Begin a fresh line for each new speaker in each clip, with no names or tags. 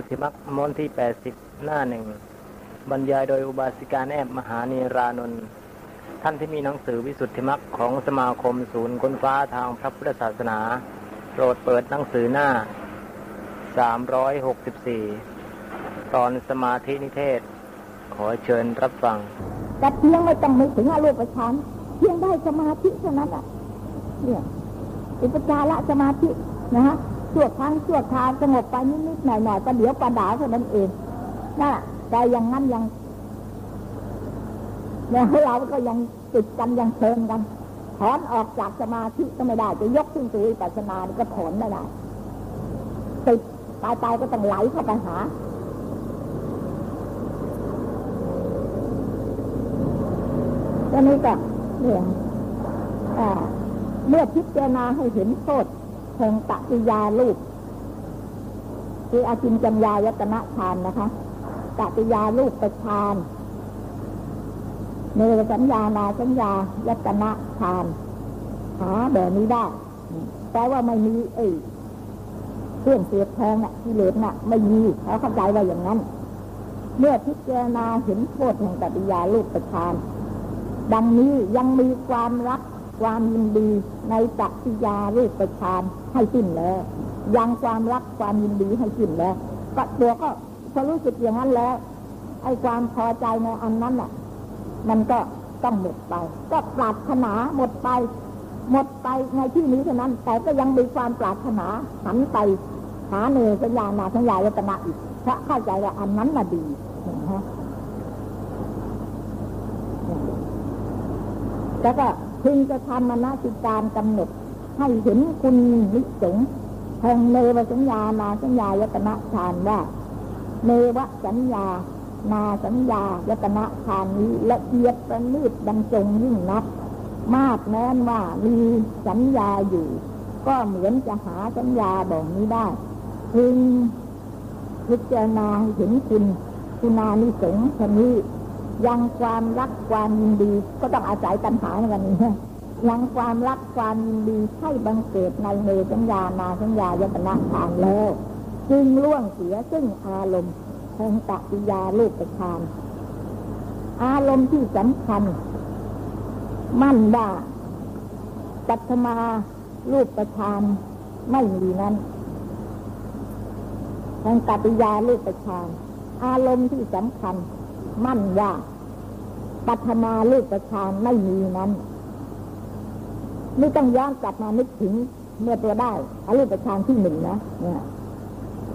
สุทธิมักมนที่แปดสิบหน้าหนึ่งบรรยายโดยอุบาสิกาแอบมหาเนรานนท์ท่านที่มีหนังสือวิสุทธิมักของสมาคมศูนย์ค้นฟ้าทางพระพุทธศาสนา โปรดเปิดหนังสือหน้าสามร้อยหกสิบสี่ตอนสมาธินิเทศ ขอเชิญรับฟัง
แต่เพียงไม่ต้องนึกถึงอารมณ์ประชานเพียงได้สมาธิเท่านั้นอะเนี่ยอุปจาระสมาธินะฮะ ชั่วครั้งชั่วคราวสงบไปนิดๆหน่อยๆประเดี๋ยวประดาเท่านั้นเองน่ะแต่อย่างนั้นยังเนี่ยเราก็ยังติดกันยังเพลินกันถอนออกจากสมาธิก็ไม่ได้ จะยกขึ้นสู่วิปัสสนาก็ถอนไม่ได้ติดตายตายๆก็ต้องไหลเข้าไปหาตอนนี้ก็เนี่ยเมื่อพิจารณาให้เห็นโทษ แห่งตติยาลูกคืออาจินจัญญายตนะฌานนะคะตติยาลูกประฌานเนรสัญญานาสัญญายตนะฌานหาแบบนี้ได้แปลว่าไม่มีเอ้ยเครื่องเสียแทงน่ะที่เหลือน่ะ ไม่มีเขาเข้าใจว่าอย่างนั้น เมื่อพิจารณาเห็นโทษแห่งตติยาลูกประฌาน ดังนี้ยังมีความรัก ความยินดีในจักริยารูปประชานให้สิ้นแล้ว ยังความรักความยินดีให้สิ้นแล้ว ก็ตัวก็พอรู้สึกอย่างนั้นแล้ว ไอ้ความพอใจในอันนั้นน่ะ มันก็ต้องหมดไป ก็ปรารถนาหมดไป หมดไปในที่นี้เท่านั้น แต่ก็ยังมีความปรารถนาหันไปหาเนยสัญญานาสัญญายตนะอีกเพราะเข้าใจว่าอันนั้นน่ะดีนไหมแล้วก็ พึงจะทำมนาสิการกำหนด ให้เห็นคุณนิสงแห่งเนวสัญญานาสัญญายตนะฌานว่า เนวสัญญา นาสัญญายตนะฌานนี้ละเอียดประณีตบรรจงยิ่งนัก มากแม้นว่ามีสัญญาอยู่ ก็เหมือนจะหาสัญญาบอกนี้ได้พึงพิจารณาเห็นคุณคุณานิสงชนี้ ยังความรักความยินดีก็ต้องอาศัยตัณหาในวันนี้ยังความรักความยินดีให้บังเกิดในเนสัญญานาสัญญายตนะทานแล้ว จึงล่วงเสียซึ่งอารมณ์แห่งตติยาลูกประทานอารมณ์ที่สำคัญ มั่นว่าปัตมาลูกประทานไม่มีนั้นแห่งตติยาลูกประทานอารมณ์ที่สำคัญ มั่นว่าปัทมาลูกประชานไม่มีนั้นนี่ต้องย้อนกลับมานึกถึงเมื่อตัวได้อารูปประชานที่หนึ่งนะเนี่ย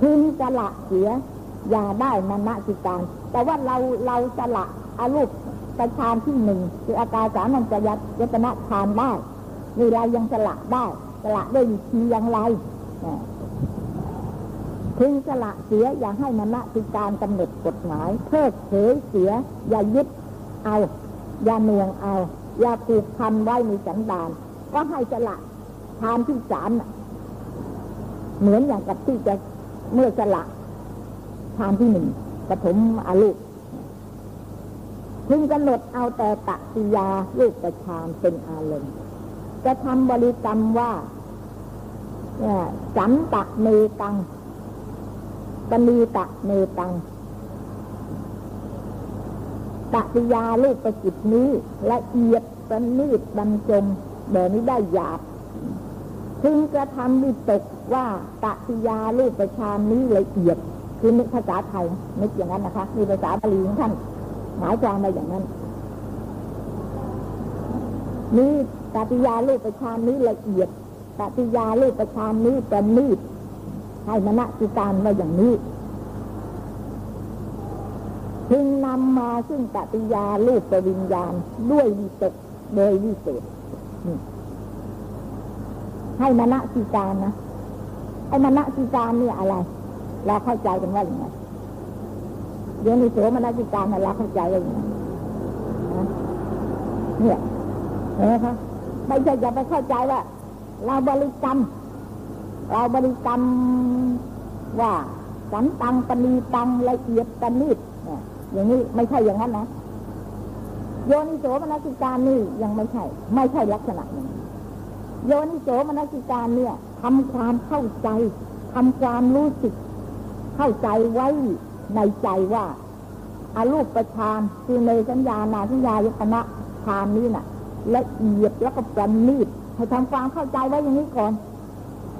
พึงสละเสีย อย่าได้มณสิการ แต่ว่าเราเราสละอารูปประชานที่หนึ่งคืออาการสามัญจยยตนะฌานได้นี่เรายังสละได้ สละด้วยวิธีอย่างไรเนี่ย พึงสละเสียอย่าให้มณสิการกำหนดกฎหมายเพิกเฉยเสีย อย่ายึดเอา อย่าหน่วงเอา อย่าผูกพันไว้ในสันดาน ก็ให้สละทานที่สามเหมือนอย่างกับที่จะเมื่อสละทานที่หนึ่งปฐมอาลูกพึงกำหนดเอาแต่ตติยาลูกประชานเป็นอารมณ์จะทำบริกรรมว่าสันตะเมตัง ปณีตะเมตังตติยาลูกประจิตนี้ละเอียดประณีตบรรจงแบบนี้ได้หยาบพึงกระทำวิตกว่าตติยาลูกประชานนี้ละเอียด คือนึกภาษาไทยนึกอย่างนั้นนะคะ มีภาษาบาลีของท่านหมายความมาอย่างนั้นนี่ตติยาลูกประชานนี้ละเอียดตติยาลูกประชานนี้ประณีต ให้มณสิการว่าอย่างนี้พึงนำมาซึ่งตติยาลูกปวิญญาณด้วยวิตกโดยวิเศษให้มณสิการนะไอ้มณสิการเนี่ยอะไร เราเข้าใจกันว่าอย่างไรเดี๋ยวนี้โสมณสิการเราเข้าใจว่าอย่างไรเนี่ยเห็นไหมคะไม่ใช่จะไปเข้าใจว่า เราบริกรรม เราบริกรรมว่าสันตังปณีตังละเอียดประณีตนี่ยอย่างนี้ไม่ใช่อย่างนั้นนะโยนิโสมนสิการนี่ยังไม่ใช่ ไม่ใช่ลักษณะนี้โยนิโสมนสิการเนี่ยทำความเข้าใจทำความรู้สึก เข้าใจไว้ในใจว่าอารูปประชานคือในสัญญานาสัญญายตนะฌานนี้น่ะละเอียดแล้วก็ประณีตให้ทำความเข้าใจไว้อย่างนี้ก่อน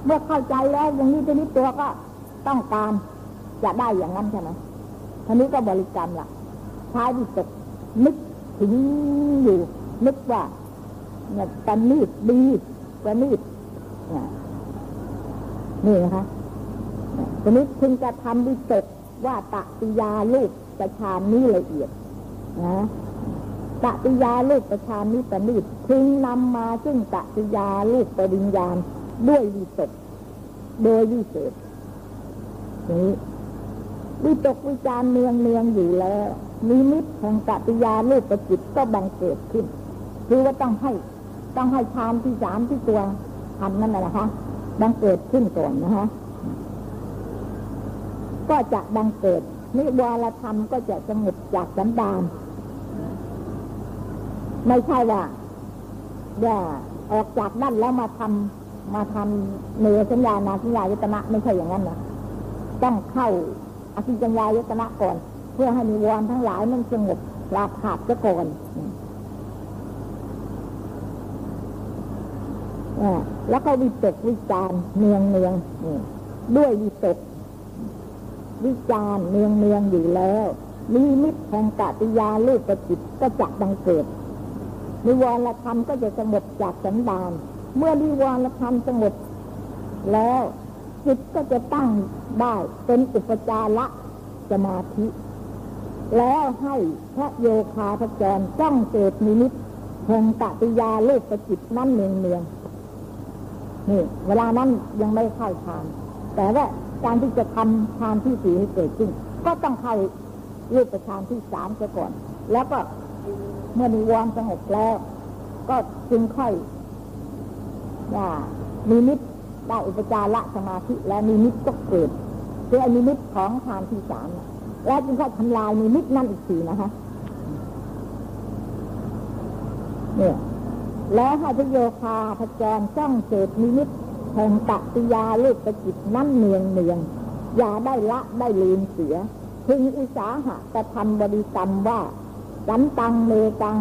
เมื่อเข้าใจแล้วอย่างนี้ทีนี้ตัวก็ต้องการจะได้อย่างนั้นใช่ไหมทีนี้ก็บริกรรมละใช้วิตกนึกถึงอยู่ นึกว่าเนี่ยประณีตดีประณีตนี่นะคะทีนี้คุณจะทำวิตกว่าตติยาลูกประชานนี้ละเอียดนะตติยาลูกประชานนี้ประณีตพึงนำมาซึ่งตติยาลูกปริญญาณ ด้วยวิตก โดยวิเศษนี้วิตกวิจารเนืองเนืองอยู่แล้วนิมิตแห่งกติยาลูกประจิตก็บังเกิดขึ้น คือว่าต้องให้ต้องให้ฌานที่สามที่ตัวทันนั่นแหละนะคะบังเกิดขึ้นก่อนนะคะก็จะบังเกิดนิวรธรรมก็จะสงบจากสันดานไม่ใช่ว่าอย่าออกจากนั่นแล้วมาทำ มาทำเนือสัญญานาสัญญายตนะไม่ใช่อย่างนั้นนะต้องเข้าอภิจัญญายตนะก่อน เพื่อให้มีวรทั้งหลายมันสงบลาขาดซะก่อนแล้วก็วิตกวิจารเนืองเนืองด้วยวิตกวิจารเนืองเนืองอยู่แล้วมีมิตรแห่งกติยาลูกประจิตก็จะบังเกิดนิวรธรรมก็จะสงบจากสันดาน เมื่อนิวรธรรมสงบแล้วจิตก็จะตั้งได้เป็นอุปจาระสมาธิ แล้วให้พระโยคาพระจรจ้องเกิดนิมิตหงกติยาลูกประจิตนั่นเนืองเนืองนี่ เวลานั้นยังไม่เข้าฌาน แต่ว่าการที่จะทำฌานที่สี่ให้เกิดขึ้น ก็ต้องเข้ารูปฌานที่สามซะก่อน แล้วก็เมื่อมีวรสงบแล้ว ก็จึงค่อย ว่ามีนิดได้อุปจาระสมาธิ และมีนิดก็เกิดคืออนิมิตของฌานที่สามแล้วจึงค่อยทำลายมีนิดนั่นอีกทีนะคะเนี่ยแล้วให้พโยคาพจรจ้องเศษนิมิตแห่งตติยาลูกประจิตนั่นเนืองเนืองอย่าได้ละได้ลืมเสีย พึงอุสาหะกระทำบริกรรมว่าสันตังเมตัง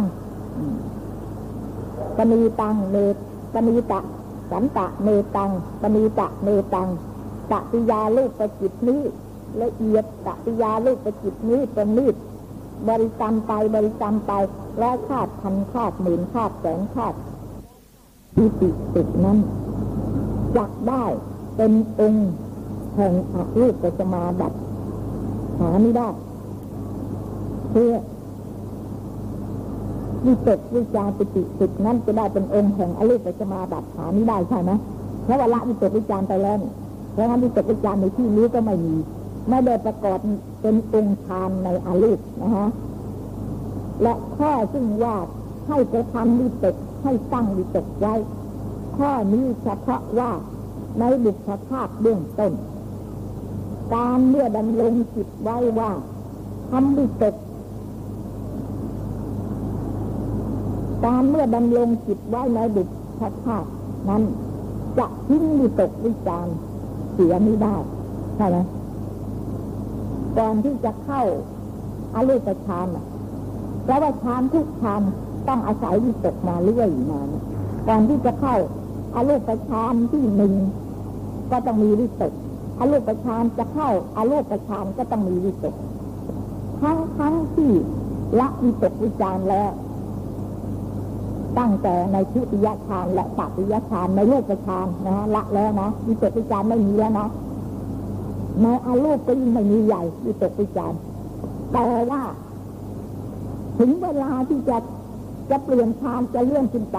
ปณีตังเม ปณีตะ สันตะเมตังปณีตะเมตังตติยาลูกประจิตนี้ละเอียดตติยาลูกประจิตนี้เป็นมีดบริกรรมไปบริกรรมไปร้อยคาดพันคาดหมื่นคาดแสนคาดที่ติดติดนั้นจักได้เป็นองค์แห่งอรูปจมาดับหาไม่ได้เพื่อ วิตกวิจารปิติสุดนั้นจะได้เป็นองค์แห่งอรูปจะมาดับหาไม่ได้ใช่ไหมเพราะว่าละวิตกวิจารไปแล้วเพราะงั้นวิตกวิจารในที่นี้ก็ไม่มี ไม่ได้ประกอบเป็นองค์ฌานในอรูปนะฮะและข้อซึ่งว่าให้กระทำวิตกให้ตั้งวิตกไว้ ข้อนี้เฉพาะว่าในบุคภาพเบื้องต้น การเมื่อดำลงจิตไว้ว่าทำวิตก การเมื่อดำลงจิตไว้ในบุคภาพนั้น จะทิ้งวิตกวิจารเสียไม่ได้ใช่ไหมก่อนที่จะเข้าอารูปฌานเพราะว่าฌานทุกฌานต้องอาศัยวิตกมาเรื่อยมาก่อนที่จะเข้าอารูปฌานที่หนึ่งก็ต้องมีวิตกอารูปฌานจะเข้าอารูปฌานก็ต้องมีวิตกทั้งทั้งที่ละวิตกวิจารแล้ว ตั้งแต่ในชุติยฌานและปัติยฌานในรูปฌานนะฮะละแล้วนะวิตกวิจารไม่มีแล้วนะในอารูปก็ยิ่งไม่มีใหญ่วิตกวิจารแต่ว่า ถึงเวลาที่จะจะเปลี่ยนฌานจะเลื่อนขึ้นไป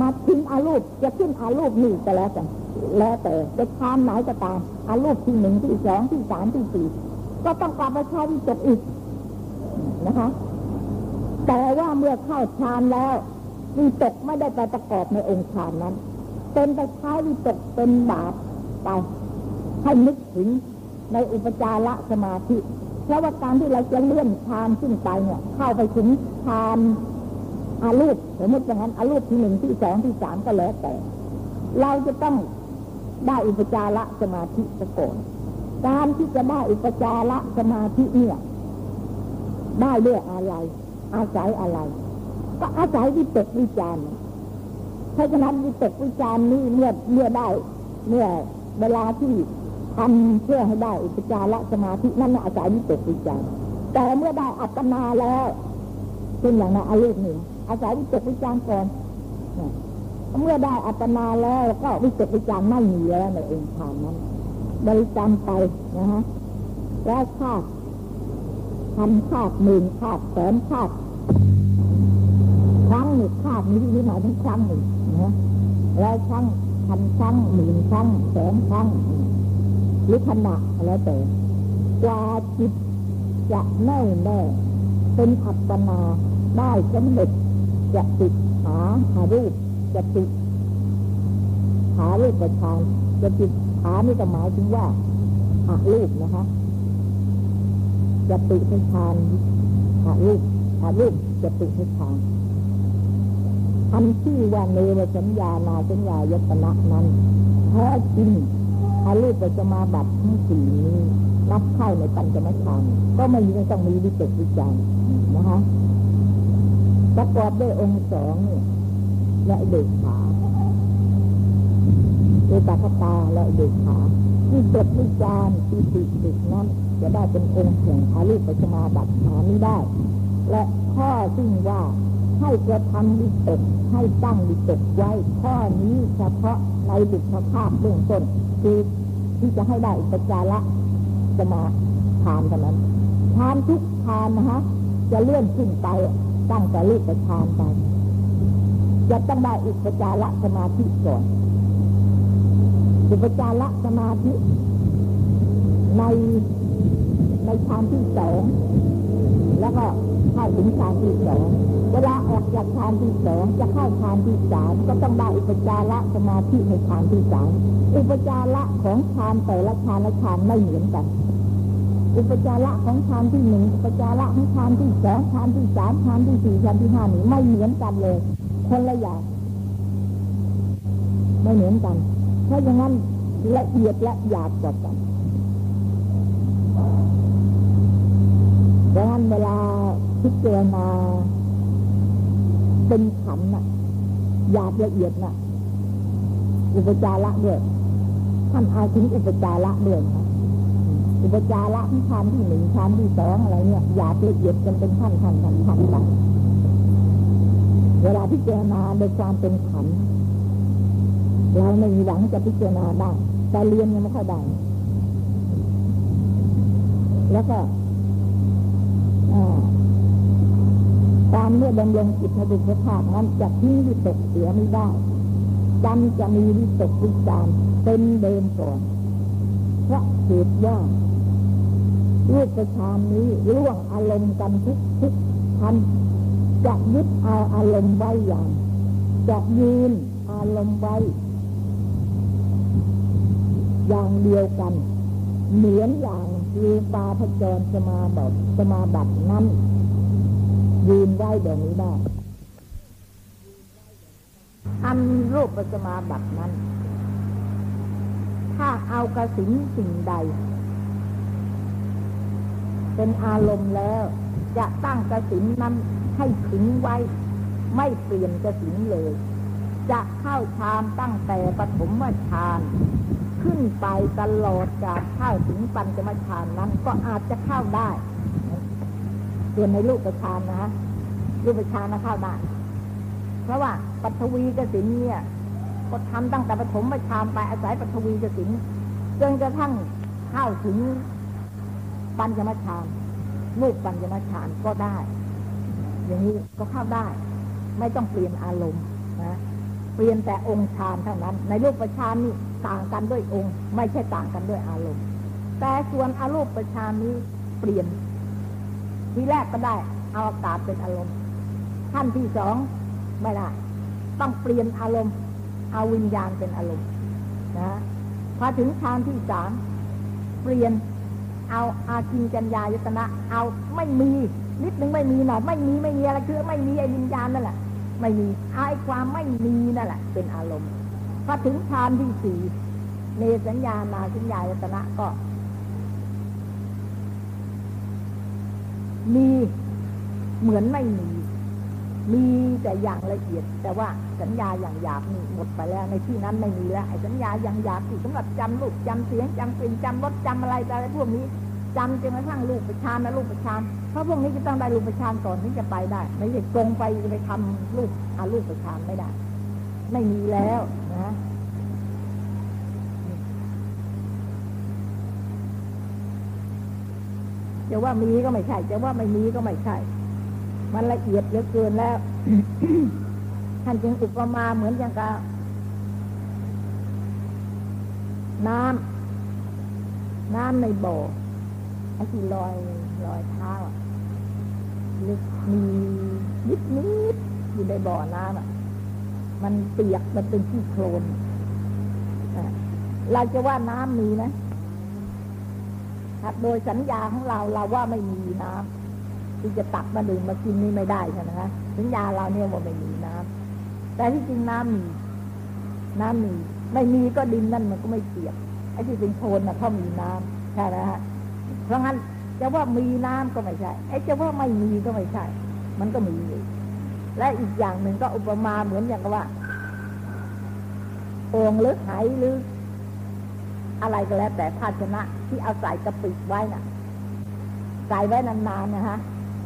มาทิ้งอารูปจะขึ้นอารูปนี่ก็แล้วกันแล้วแต่จะทานไหนก็ตามอารูปที่หนึ่งที่สองที่สามที่สี่ก็ต้องกลับมาใช้วิจตอีกนะคะแต่ว่าเมื่อเข้าฌานแล้ว วิตกไม่ได้ไปประกอบในองค์ฌานนั้น เป็นไปใช้วิตกเป็นบาปไปให้นึกถึงในอุปจาระสมาธิเพราะว่าการที่เราจะเลื่อนฌานขึ้นไปเนี่ย เข้าไปถึงฌานอารูปสมมติอย่างนั้นอารูปที่หนึ่งที่สองที่สามก็แล้วแต่ เราจะต้องได้อุปจาระสมาธิสะก่อนการที่จะได้อุปจารสมาธิเนี่ย ได้ด้วยอะไร อาศัยอะไร ก็อาศัยวิตกวิจารณ์เพราะฉะนั้นวิตกวิจารณ์นี้เมื่อเมื่อได้ เมื่อเวลาที่ทำเพื่อให้ได้อุปจารสมาธินั่นอาศัยวิตกวิจารณ์แต่เมื่อได้อัปปนาแล้วเป็นอย่างนั้นอาลูกหนึ่งอาศัยวิตกวิจารณ์ก่อนเมื่อได้อัปปนาแล้วก็วิตกวิจารณ์ไม่มีแล้วในเองทานนั้นบริกรรมไปนะฮะแล้วคาดพันคาดหมื่นคาดแสนคาด งหนึ่งคาดนี้ที่หมายถึงครั้งหนึ่งนะแล้วครั้งพันครั้งหมื่นครั้งแสนครั้งหรือขณะแล้วแต่กว่าจิตจะแน่แน่เป็นอัปปนาได้สำเร็จจะติดหาหารูปจะติดหารูปประชานจะติดหานี่ก็หมายถึงว่าหารูปนะคะจะติดประชานหารูปหารูปจะติดประชาน อันที่ว่าเนวสัญญานาสัญญายตนะนั้นแท้จริงอารูปปัจมาบัตทั้งสี่นี้รับเข้าในปัญจมฌานก็ไม่ไม่ต้องมีวิจิตวิจารนะคะประกอบด้วยองค์สองและเด็กขาเอตาคตาและเด็กขาที่เกิดวิจารที่ติติดนั้นจะได้เป็นองค์แห่งอารูปปัจมาบัติหานี้ได้ และข้อซึ่งว่า ให้กระทำวิตกให้ตั้งวิตกไว้ ข้อนี้เฉพาะในบุคภาพเบื้องต้น คือที่จะให้ได้อุปจาระจะมาทานเท่านั้นทานทุกทานนะฮะจะเลื่อนขึ้นไปตั้งแต่ลูกปทานไป จะต้องได้อุปจาระสมาธิก่อนอุปจาระสมาธิ ในในฌานที่สองแล้วก็ เข้าถึงฌานที่สองเวลาออกจากฌานที่สองจะเข้าฌานที่สามก็ต้องได้อุปจาระสมาธิในฌานที่สามอุปจาระของฌานแต่ละฌานละฌานไม่เหมือนกัน อุปจาระของฌานที่หนึ่งอุปจาระของฌานที่สองฌานที่สามฌานที่สี่ฌานที่ห้านี่ไม่เหมือนกันเลย คนละอย่างไม่เหมือนกัน เพราะอย่างนั้นละเอียดและหยาบกว่ากันดังนั้นเวลา พิจารณา เป็นขันน่ะหยาบละเอียดน่ะ อุปจาระด้วยท่านเอาถึงอุปจาระด้วยนะอุปจาระที่ชั้นที่หนึ่งชั้นที่สองอะไรเนี่ยหยาบละเอียดกันเป็นขั้นขั้นขั้นขั้นไปเวลาพิจารณาโดยความเป็นขันเราไม่มีหวังจะพิจารณาได้แต่เรียนยังไม่ค่อยได้แล้วก็ การเมื่อดำรงจิตในบุพภาพนั้นจะทิ้งวิตกเสียไม่ได้จำจะมีวิตกวิจารเป็นเดิมก่อนเพราะเหตุว่ารูปประชานนี้ร่วงอารมณ์กันทุกทุกทันจะยึดเอาอารมณ์ไว้อย่าง จะยืนอารมณ์ไว้ อย่างเดียวกัน เหมือนอย่างรูปาพจรสมาบัติสมาบัตินั้น ยืนได้แบบนี้ได้อันรูปปัสมาบัตินั้น ถ้าเอากระสินสิ่งใด เป็นอารมณ์แล้ว จะตั้งกระสินนั้นให้ถึงไว้ ไม่เปลี่ยนกระสินเลย จะเข้าฌานตั้งแต่ปฐมฌานขึ้นไปตลอดจากเข้าถึงปัญจมฌานนั้นก็อาจจะเข้าได้ ส่วนในรูปประชานนะรูปประชานนะเข้าได้เพราะว่าปัทวีกสินเนี่ยก็ทำตั้งแต่ปฐมประชานไปอาศัยปัทวีกสินจนกระทั่งเข้าถึงปัญจมฌานรูปปัญจมฌานก็ได้ อย่างนี้ก็เข้าได้ ไม่ต้องเปลี่ยนอารมณ์นะเปลี่ยนแต่องค์ฌานเท่านั้น ในรูปประชานนี่ต่างกันด้วยองค์ ไม่ใช่ต่างกันด้วยอารมณ์ แต่ส่วนอารูปประชานนี้เปลี่ยน ทีแรกก็ได้ เอาอากาศเป็นอารมณ์ขั้นที่สองไม่ได้ ต้องเปลี่ยนอารมณ์ เอาวิญญาณเป็นอารมณ์นะพอถึงฌานที่สามเปลี่ยนเอาอากินจัญญายตนะ เอาไม่มีนิดนึงไม่มีหน่อยไม่มีไม่มีอะไรคือไม่มีไอ้วิญญาณนั่นแหละไม่มีไอ้ความไม่มีนั่นแหละ เป็นอารมณ์พอถึงฌานที่สี่เนสัญญานาสัญญายตนะก็ มีเหมือนไม่มี มีแต่อย่างละเอียด แต่ว่าสัญญาอย่างหยาบนี่หมดไปแล้ว ในที่นั้นไม่มีแล้วไอ้สัญญาอย่างหยาบที่สำหรับจำรูปจำเสียงจำกลิ่นจำรสจำอะไรอะไรพวกนี้จำจนกระทั่งรูปประชานนะรูปประชานเพราะพวกนี้จะต้องได้รูปประชานก่อนถึงจะไปได้ไม่ใช่ตรงไปไปทำรูปอารูปประชานไม่ได้ ไม่มีแล้วนะ จะว่ามีก็ไม่ใช่ จะว่าไม่มีก็ไม่ใช่ มันละเอียดเหลือเกินแล้ว ท่านจึงอุปมาเหมือนอย่างกับน้ำน้ำในบ่อไอ้ที่ลอยลอยเท้าอะลึกมีนิดนิดอยู่ในบ่อน้ำอะ มันเปียกมันเป็นที่โคลนเราจะว่าน้ำมีนะ ถ้าโดยสัญญาของเราเราว่าไม่มีน้ำที่จะตักมาดื่มมากินนี่ไม่ได้ใช่ไหมคะสัญญาเราเนี่ยว่าไม่มีน้ำแต่ที่จริงน้ำมี น้ำมี ไม่มีก็ดินนั่นมันก็ไม่เปียกไอ้ที่เป็นโคลนน่ะเขามีน้ำใช่ไหมฮะเพราะงั้นจะว่ามีน้ำก็ไม่ใช่ไอ้จะว่าไม่มีก็ไม่ใช่ มันก็มีอยู่และอีกอย่างหนึ่งก็อุปมาเหมือนอย่างกับว่าโอ่งหรือไหหรือ อะไรก็แล้วแต่ภาชนะที่เอาใส่กระปิไว้น่ะ ใส่ไว้นานๆนะฮะ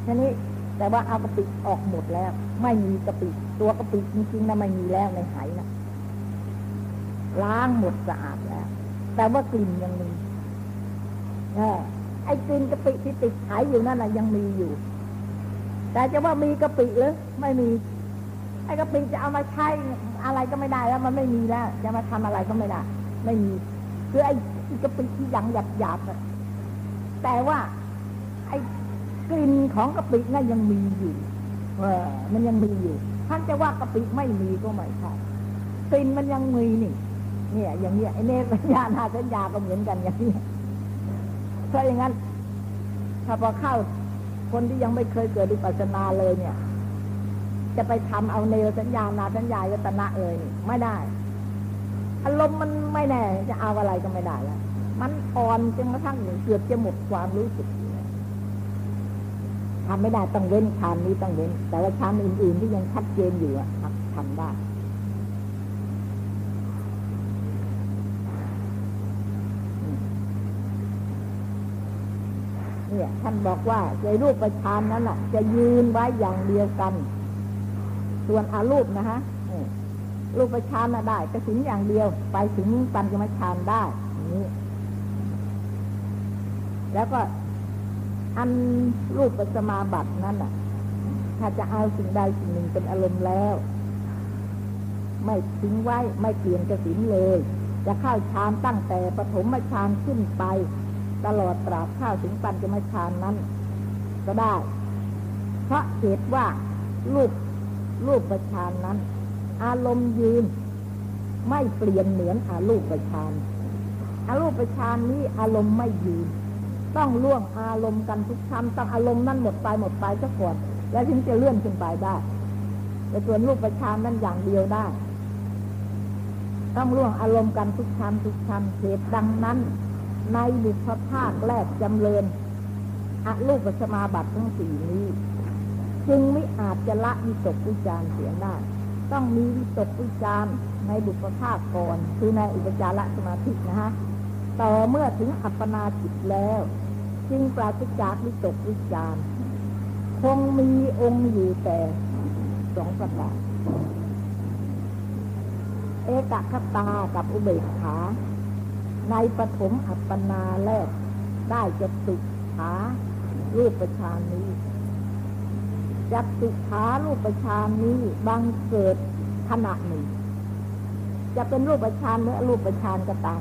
ทีนี้แต่ว่าเอากระปิออกหมดแล้ว ไม่มีกระปิตัวกระปิจริงๆนะไม่มีแล้วในไหนะล้างหมดสะอาดแล้ว แต่ว่ากลิ่นยังมีเออไอ้กลิ่นกระปิที่ติดไหอยู่นั่นน่ะยังมีอยู่ แต่จะว่ามีกระปิหรือไม่มี ไอ้กระปิจะเอามาใช้อะไรก็ไม่ได้แล้ว มันไม่มีแล้ว จะมาทำอะไรก็ไม่ได้ ไม่มี คือไอ้กะปิที่ยังหยาบหยาบแต่ว่า ไอ้กลิ่นของกะปินั่นยังมีอยู่เออมันยังมีอยู่ ท่านจะว่ากะปิไม่มีก็ไม่ใช่กลิ่นมันยังมีนี่ เนี่ย อย่างเนี้ยไอ้เนสัญญานาสัญญาก็เหมือนกันอย่างนี้เพราะอย่างนั้น ถ้าพอเข้า คนที่ยังไม่เคยเกิดวิปัสสนาเลยเนี่ย จะไปทำเอาเนวสัญญานาสัญญายตนะเลยไม่ได้ อารมณ์มันไม่แน่ จะเอาอะไรก็ไม่ได้แล้ว มันอ่อนจนกระทั่งเกือบจะหมดความรู้สึกทำไม่ได้ต้องเว้นชานนี้ต้องเว้น แต่ว่าชานอื่นๆที่ยังชัดเจนอยู่อะทำได้เนี่ยท่านบอกว่าในรูปประชานนั้นน่ะ จะยืนไว้อย่างเดียวกัน ส่วนอารูปนะฮะ รูปประชานน่ะได้กระสินอย่างเดียว ไปถึงปัญจมชานได้นี้ แล้วก็อันรูปปัสมาบัตินั้นน่ะ ถ้าจะเอาสิ่งใดสิ่งหนึ่งเป็นอารมณ์แล้ว ไม่ทิ้งไว้ไม่เปลี่ยนกระสินเลย จะเข้าฌานตั้งแต่ปฐมฌานขึ้นไป ตลอดตราบเข้าถึงปัญจมฌานนั้น ก็ได้ เพราะเหตุว่ารูปรูปประชานนั้น อารมณ์ยืน ไม่เปลี่ยนเหมือนอารูปประชานอารูปประชานนี้อารมณ์ไม่ยืน ต้องล่วงอารมณ์กันทุกคำต้องอารมณ์นั้นหมดไปหมดไปซะก่อนแล้วถึงจะเลื่อนขึ้นไปได้แต่ส่วนรูปประชานนั้นอย่างเดียวได้ ต้องล่วงอารมณ์กันทุกคำทุกคำเหตุดังนั้น ในบุพภาคแรกจำเริญอารูปสมาบัติทั้งสี่นี้ จึงไม่อาจจะละวิตกวิจารเสียได้ ต้องมีวิตกวิจารในบุพภาคก่อน คือในอุปจารสมาธินะฮะต่อเมื่อถึงอัปปนาจิตแล้ว จึงปราศจากวิตกวิจารคงมีองค์อยู่แต่สองประการเอกคตากับอุเบกขา ในปฐมอัปปนาแรกได้จะตุขารูปประชานนี้ จับตุขารูปประชานนี้บังเกิดขณะหนึ่ง จะเป็นรูปประชานหรือรูปประชานก็ตาม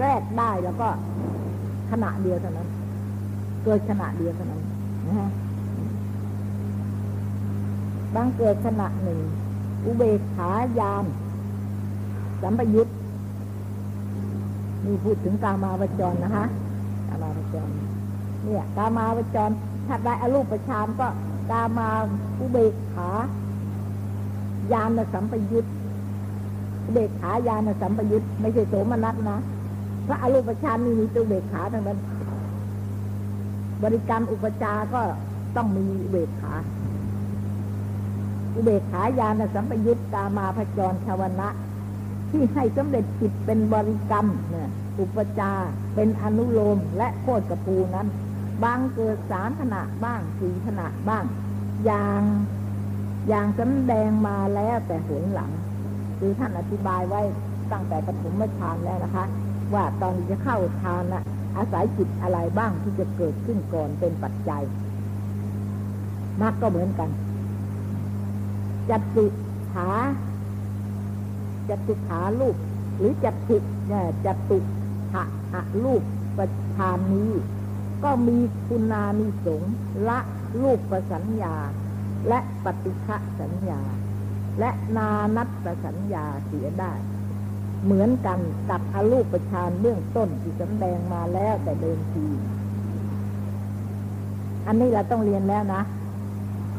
แรกได้แล้วก็ขณะเดียวเท่านั้น เกิดขณะเดียวเท่านั้นนะฮะบังเกิดขณะหนึ่ง อุเบกขายานสัมปยุตนี่พูดถึงกามาวจรนะคะกามาวจร เนี่ยกามาวจรถ้าได้อรูปประชานก็ กามาอุเบกขายานสัมปยุตอุเบกขายานสัมปยุตไม่ใช่โสมนัสนะพระอรูปฌานนี่มีตัวเบกขาทั้งนั้น บริกรรมอุปจาก็ต้องมีเบกขา อุเบกขายานสัมปยุตตามาพจรชาวนะ ที่ให้สำเร็จจิตเป็นบริกรรมเนี่ยอุปจาเป็นอนุโลมและโคตรกระปูนั้น บางเกิดสามขณะบ้างสี่ขณะบ้าง อย่างอย่างสำแดงมาแล้วแต่หนหลัง คือท่านอธิบายไว้ตั้งแต่ปฐมฌานแล้วนะคะ ว่าตอนจะเข้าฌานนะอาศัยจิตอะไรบ้างที่จะเกิดขึ้นก่อนเป็นปัจจัยมรรคก็เหมือนกันจัตุขาจัตุขาลูก หรือจัตุเนี่ยจัตุหะหะลูกประชานนี้ ก็มีคุณานิสงละลูกประสัญญา และปฏิฆะสัญญา และนานัตสัญญาเสียได้ เหมือนกันกับอรูปฌานเบื้องต้นที่สำแดงมาแล้วแต่เดิมที อันนี้เราต้องเรียนแล้วนะ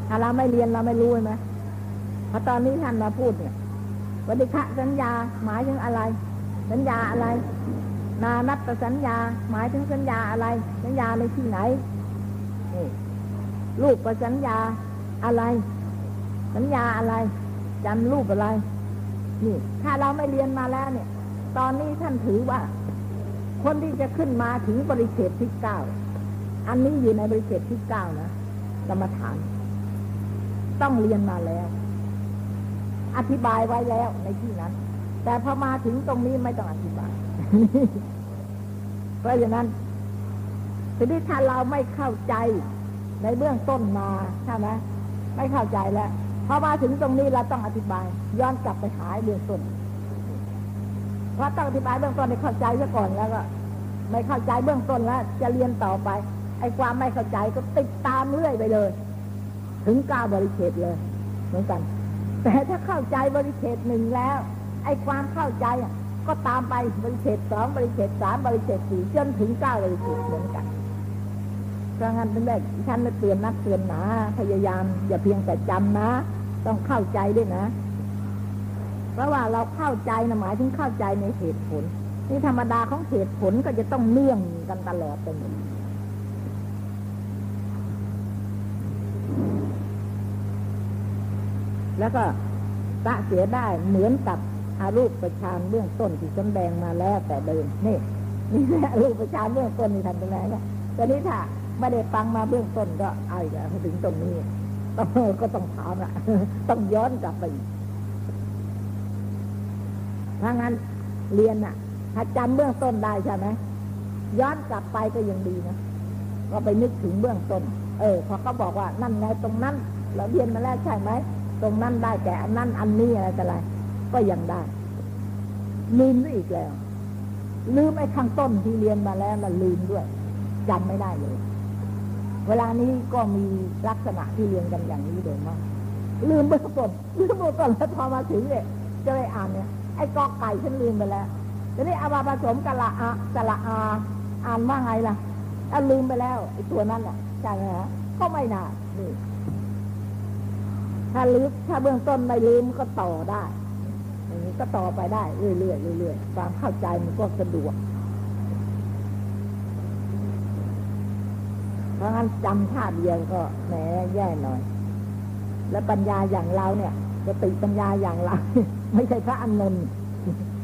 ถ้าเราไม่เรียนเราไม่รู้ไหมเพราะตอนนี้ท่านมาพูดเนี่ยปฏิฆะสัญญาหมายถึงอะไร สัญญาอะไร นานัตสัญญา หมายถึงสัญญาอะไร สัญญาในที่ไหนนี่รูปประสัญญาอะไร สัญญาอะไรจำรูปอะไร นี่ ถ้าเราไม่เรียนมาแล้วเนี่ย ตอนนี้ท่านถือว่า คนที่จะขึ้นมาถึงบริเขตที่เก้าอันนี้อยู่ในบริเขตที่เก้านะกรรมฐาน ต้องเรียนมาแล้ว อธิบายไว้แล้วในที่นั้น แต่พอมาถึงตรงนี้ไม่ต้องอธิบาย เพราะฉะนั้นทีนี้ถ้าเราไม่เข้าใจในเบื้องต้นมาใช่ไหมไม่เข้าใจแล้วพอมาถึงตรงนี้เราต้องอธิบาย ย้อนกลับไปหาเบื้องต้นเพราะต้องอธิบายเบื้องต้นให้เข้าใจซะก่อนแล้วก็ ไม่เข้าใจเบื้องต้นแล้ว จะเรียนต่อไปไอ้ความไม่เข้าใจก็ติดตามเรื่อยไปเลย ถึงก้าบริเขตเลย เหมือนกัน แต่ถ้าเข้าใจบริเขตหนึ่งแล้ว ไอ้ความเข้าใจ ก็ตามไปบริเขตสองบริเขตสามบริเขตสี่จนถึงเก้าบริเขตเหมือนกันเพราะงั้นเป็นแบบฉันเตือนนักเตือนหนาพยายาม อย่าเพียงแต่จำนะ ต้องเข้าใจด้วยนะ เพราะว่าเราเข้าใจนะหมายถึงเข้าใจในเหตุผลนี่ธรรมดาของเหตุผลก็จะต้องเนื่องกันตลอดไปหมดแล้วก็ตะเสียได้เหมือนกับ อารูปประชานเบื้องต้นที่สำแดงมาแล้วแต่เดิมนี่นี่แหละรูปประชานเบื้องต้นนี่ทำเป็นไงเนี่ยแต่นี้ถ้าไม่ได้ฟังมาเบื้องต้นก็เอาอีกแล้วถึงตรงนี้ต้องก็ต้องถามละต้องย้อนกลับไปอีกถ้างั้นเรียนอะ ถ้าจำเบื้องต้นได้ใช่ไหมย้อนกลับไปก็ยังดีนะก็ไปนึกถึงเบื้องต้น เออพอเขาบอกว่านั่นไงตรงนั้นเราเรียนมาแล้วใช่ไหมตรงนั้นได้แต่อันนั้นอันนี้อะไรแต่อะไร ก็ยังได้ ลืมด้อีกแล้ว ลืมไอ้ข้างต้นที่เรียนมาแล้วมันลืมด้วยจำไม่ได้เลย เวลานี้ก็มีลักษณะที่เรียนกันอย่างนี้โดยมากลืมเบื้องต้นลืมเบื้องต้นแล้วพอมาถึงเนี่ยจะไปอ่านเนี่ยไอ้กอไก่ฉันลืมไปแล้วทีนี้เอามาผสมกะละอะกะละอา อ่านว่าไงล่ะถ้าลืมไปแล้วไอ้ตัวนั้นอะใช่ไหมฮะก็ไม่น่านี่ถ้าลืมถ้าเบื้องต้นไม่ลืมก็ต่อได้ อย่างนี้ก็ต่อไปได้เรื่อยๆเรื่อยๆความเข้าใจมันก็สะดวก เพราะงั้นจำชาติเดียวก็แหมแย่หน่อย แล้วปัญญาอย่างเราเนี่ยสติปัญญาอย่างเราไม่ใช่พระอานนท์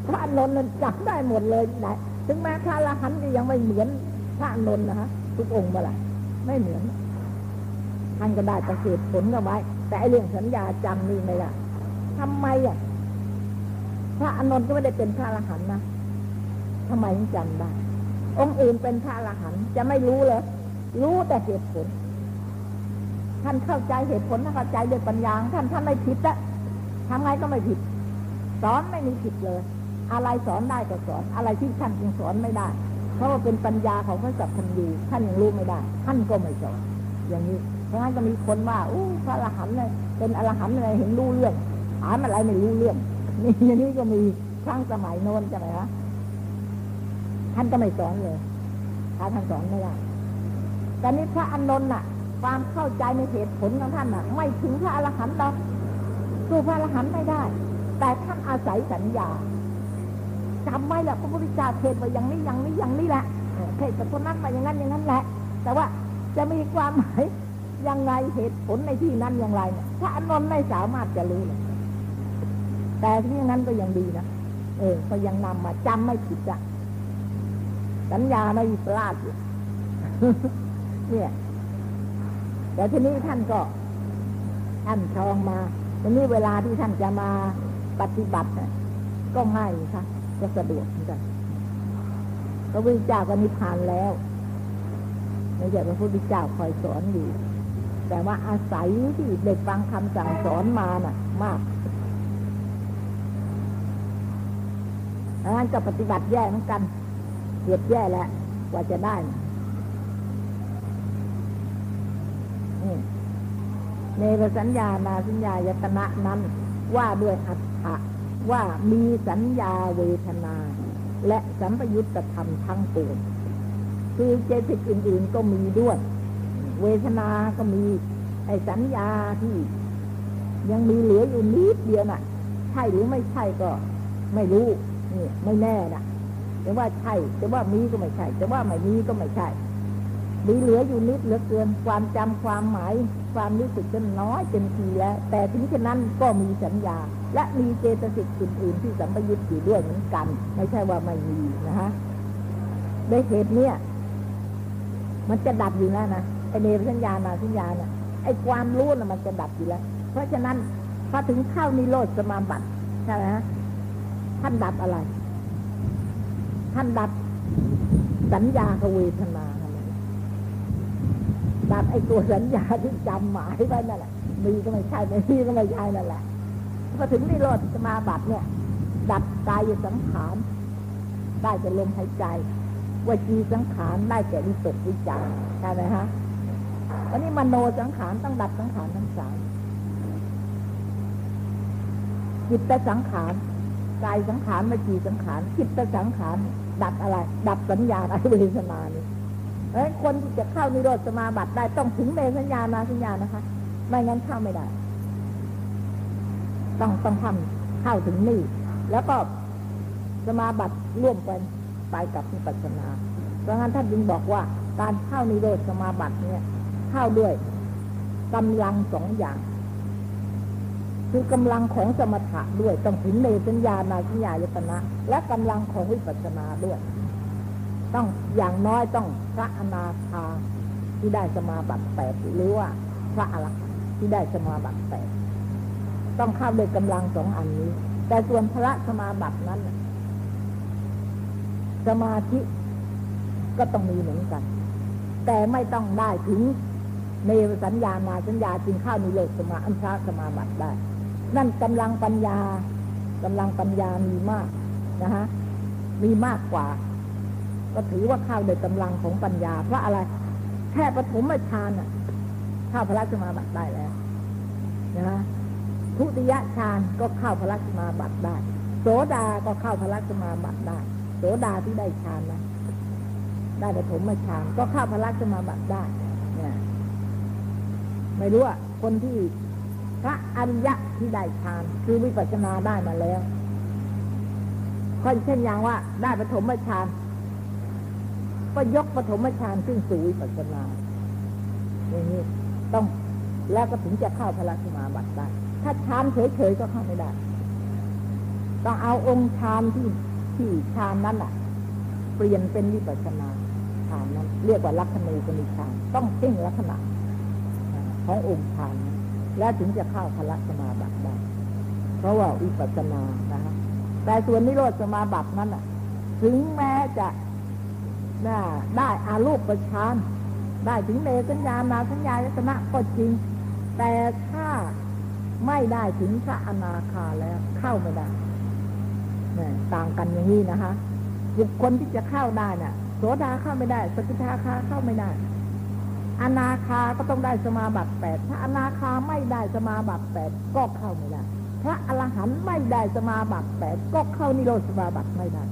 พระอานนท์นั้นจำได้หมดเลยไหนถึงแม้พระละหันก็ยังไม่เหมือนพระอานนท์นะฮะทุกองค์มาละไม่เหมือนท่านก็ได้ประเสริฐผลกันไว้ แต่ไอเรื่องสัญญาจำนี่ไม่ละทำไมอะ พระอานนท์ก็ไม่ได้เป็นพระอรหันต์นะทำไมถึงจำได้ องค์อื่นเป็นพระอรหันต์จะไม่รู้เลยรู้แต่เหตุผล ท่านเข้าใจเหตุผลท่านเข้าใจด้วยปัญญาท่านท่านไม่ผิดอะทำไงก็ไม่ผิด สอนไม่มีผิดเลย อะไรสอนได้ก็สอน อะไรที่ท่านยังสอนไม่ได้ เพราะว่าเป็นปัญญาของพระสัพพัญญูท่านยังรู้ไม่ได้ ท่านก็ไม่สอน อย่างนี้ เพราะงั้นก็มีคนว่าอู้พระอรหันต์เลยเป็นอรหันต์เลยเห็นรู้เรื่องถามอะไรไม่รู้เรื่อง นี่อย่างนี้ก็มีครั้งสมัยโน้นใช่ไหมฮะท่านก็ไม่สอนเลยถ้าท่านสอนไม่ได้แต่นี้พระอานนท์น่ะ ความเข้าใจในเหตุผลของท่านน่ะ ไม่ถึงพระอรหันต์หรอกสู้พระอรหันต์ไม่ได้ แต่ท่านอาศัยสัญญาจำไว้แหละพระพุทธเจ้าเทศน์ว่าอย่างนี้อย่างนี้อย่างนี้แหละเทศน์กับคนนั้นมาอย่างนั้นอย่างนั้นแหละ แต่ว่าจะมีความหมายยังไงเหตุผลในที่นั้นอย่างไรเนี่ยพระอานนท์ไม่สามารถจะรู้เลย แต่ที่นั้นก็ยังดีนะเออ ก็ยังนำมาจำไม่ผิดอะสัญญาไม่พลาดอยู่เนี่ย แต่ทีนี้ท่านก็ท่านชองมาทีนี้เวลาที่ท่านจะมาปฏิบัติก็ง่ายค่ะก็สะดวกเหมือนกันพระพุทธเจ้าก็นิพพานแล้วไม่ใช่พระพุทธเจ้าคอยสอนอยู่ แต่ว่าอาศัยที่เด็กฟังคำสั่งสอนมาน่ะ มากดั งนั้นก็ปฏิบัติแย่เหมือนกันเกียดแย่แหละกว่าจะได้นี่ในสัญญานาสัญญายตนะนั้น ว่าด้วยอัตถะว่ามีสัญญาเวทนา และสัมปยุตธรรมทั้งปวงคือเจติกอื่น ๆก็มีด้วย เวทนา ก็มี ไอสัญญาที่ ยังมีเหลืออยู่นิดเดียวน่ะ ใช่หรือไม่ใช่ก็ไม่รู้ นี่ไม่แน่น่ะแต่ว่าใช่แต่ว่ามีก็ไม่ใช่แต่ว่าไม่มีก็ไม่ใช่มีเหลืออยู่นิดเหลือเกินความจำความหมาย ความรู้สึกจะน้อยเต็มทีแล้ว แต่ถึงฉะนั้นก็มีสัญญา และมีเจตสิกอื่นๆที่สัมปยุตอยู่ด้วยเหมือนกัน ไม่ใช่ว่าไม่มีนะฮะในเหตุเนี้ยมันจะดับอยู่แล้วนะไอเนรสัญญานาสัญญาน่ะไอความรู้น่ะมันจะดับอยู่แล้ว เพราะฉะนั้นพอถึงเข้านิโรธสมาบัติใช่ไหมฮะ ท่านดับอะไร ท่านดับสัญญาเวทนาดับไอ้ตัวสัญญาที่จำหมายไว้นั่นแหละ มีก็ไม่ใช่ไม่มีก็ไม่ใช่นั่นแหละพอถึงนิโรธสมาบัติเนี่ย ดับกายสังขารได้แต่ลมหายใจวจีสังขารได้แก่วิตกวิจารใช่ไหมฮะวันนี้มโนสังขารต้องดับสังขารทั้งสามจิตสังขาร กายสังขารวจีสังขารจิตสังขารดับอะไร ดับสัญญาอเวทนานี่เพราะคนที่จะเข้านิโรธสมาบัติได้ต้องถึงเนสัญญานาสัญญานะคะ ไม่งั้นเข้าไม่ได้ ต้องต้องทำเข้าถึงนี่ แล้วก็สมาบัติร่วมกันไปกับวิปัสสนา เพราะงั้นท่านจึงบอกว่า การเข้านิโรธสมาบัติเนี่ย เข้าด้วยกำลังสองอย่าง คือกำลังของสมถะด้วยต้องถึงในสัญญานาสัญญายตนะและกำลังของวิปัสสนาด้วย ต้องอย่างน้อยต้องพระอนาคาที่ได้สมาบัติแปดหรือว่าพระอรหันต์ที่ได้สมาบัติแปดต้องเข้าด้วยกำลังสองอันนี้ แต่ส่วนพระสมาบัตินั้นสมาธิก็ต้องมีเหมือนกัน แต่ไม่ต้องได้ถึงในสัญญานาสัญญาจึงเข้านิโรธสมาอันพระสมาบัติได้ นั่นกำลังปัญญากำลังปัญญามีมากนะฮะมีมากกว่า ก็ถือว่าเข้าโดยกำลังของปัญญา เพราะอะไร แค่ปฐมฌานอะเข้าพระสมาบัติได้แล้วนะฮะทุติยฌานก็เข้าพระสมาบัติได้โสดาก็เข้าพระสมาบัติได้โสดาที่ได้ฌานนะได้ปฐมฌานก็เข้าพระสมาบัติได้เนี่ยไม่รู้อะคนที่ พระอริยะที่ได้ฌานคือวิปัสสนาได้มาแล้วก็เช่นอย่างว่าได้ปฐมฌานก็ยกปฐมฌานขึ้นสู่วิปัสสนาอย่างนี้ต้องแล้วก็ถึงจะเข้าพระสมาบัติได้ ถ้าฌานเฉยๆก็เข้าไม่ได้ ต้องเอาองค์ฌานที่ที่ฌานนั้นอะ เปลี่ยนเป็นวิปัสสนาฌานนั้น เรียกว่าลักขณูปนิฌานต้องเพ่งลักษณะขององค์ฌาน แล้วถึงจะเข้าพระสมาบัติได้ เพราะว่าวิปัสสนานะฮะแต่ส่วนนิโรธสมาบัตินั้นอะ ถึงแม้จะน่าได้อารูปประชานได้ถึงเนสัญญานาสัญญายตนะก็จริง แต่ถ้าไม่ได้ถึงพระอนาคาแล้วเข้าไม่ได้นี่ต่างกันอย่างนี้นะคะบุคคลที่จะเข้าได้น่ะโสดาเข้าไม่ได้ สกิทาคาเข้าไม่ได้ อนาคาก็ต้องได้สมาบัติแปดถ้าอนาคาไม่ได้สมาบัติแปดก็เข้าไม่ได้พระอรหันต์ไม่ได้สมาบัติแปดก็เข้านิโรธสมาบัติไม่ได้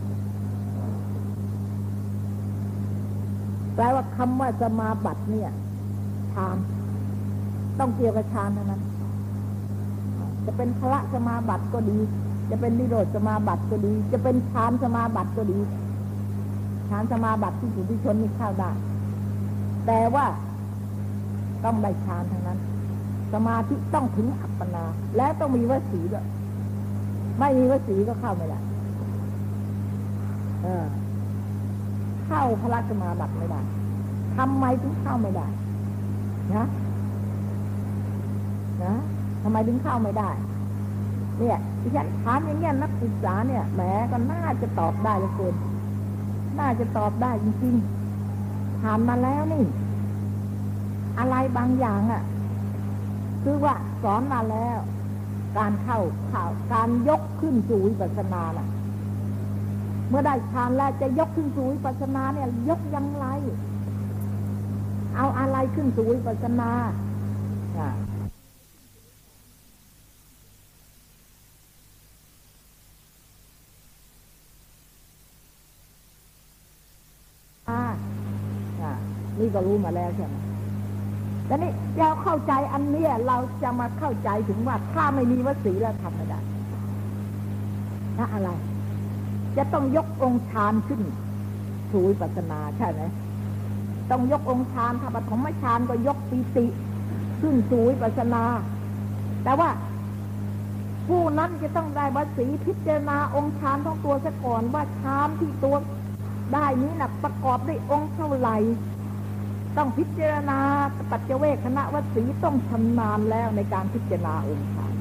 แปลว่าคำว่าสมาบัติเนี่ยฌานต้องเกี่ยวกับฌานเท่านั้นจะเป็นพระสมาบัติก็ดี จะเป็นนิโรธสมาบัติก็ดี จะเป็นฌานสมาบัติก็ดีฌานสมาบัติที่สุที่ชนนี่เข้าได้แต่ว่า ต้องได้ฌานทั้งนั้น สมาธิต้องถึงอัปปนา แล้วต้องมีวสีด้วยไม่มีวสีก็เข้าไม่ได้เออ เข้าพระราชมาบัติไม่ได้ทำไมถึงเข้าไม่ได้ นะนะทำไมถึงเข้าไม่ได้ เนี่ยดิฉันถามอย่างเงี้ยนักศึกษาเนี่ยแหมก็น่าจะตอบได้เลยคุณน่าจะตอบได้จริงๆผ่านมาแล้วนี่ อะไรบางอย่างอะ่ะ คือว่าสอนมาแล้ว การเข้าข่าวการยกขึ้นสู่วิปัสสนาน่ะ เมื่อได้ฌานแล้วจะยกขึ้นสู่วิปัสสนาเนี่ย ยกยังไงเอาอะไรขึ้นสู่วิปัสสนาอ่านี่ก็รู้มาแล้วใช่ไหม แต่นี่เราเข้าใจอันเนี้ยเราจะมาเข้าใจถึงว่าถ้าไม่มีวสีแล้วทำไม่ได้ถ้าอะไร จะต้องยกองค์ฌานขึ้นสู่ปัสนาใช่ไหมต้องยกองค์ฌานถ้าปฐมฌานก็ยกปีติ ขึ้นสู่ปัสสนา แต่ว่าผู้นั้นจะต้องได้วสีพิจารณาองค์ฌานของตัวซะก่อนว่าฌานที่ตัวได้นี้นะประกอบด้วยองค์เท่าไหร่ ต้องพิจารณาปัจเจเวคณะวสีต้องชำนาญแล้วในการพิจารณาองค์ฌาน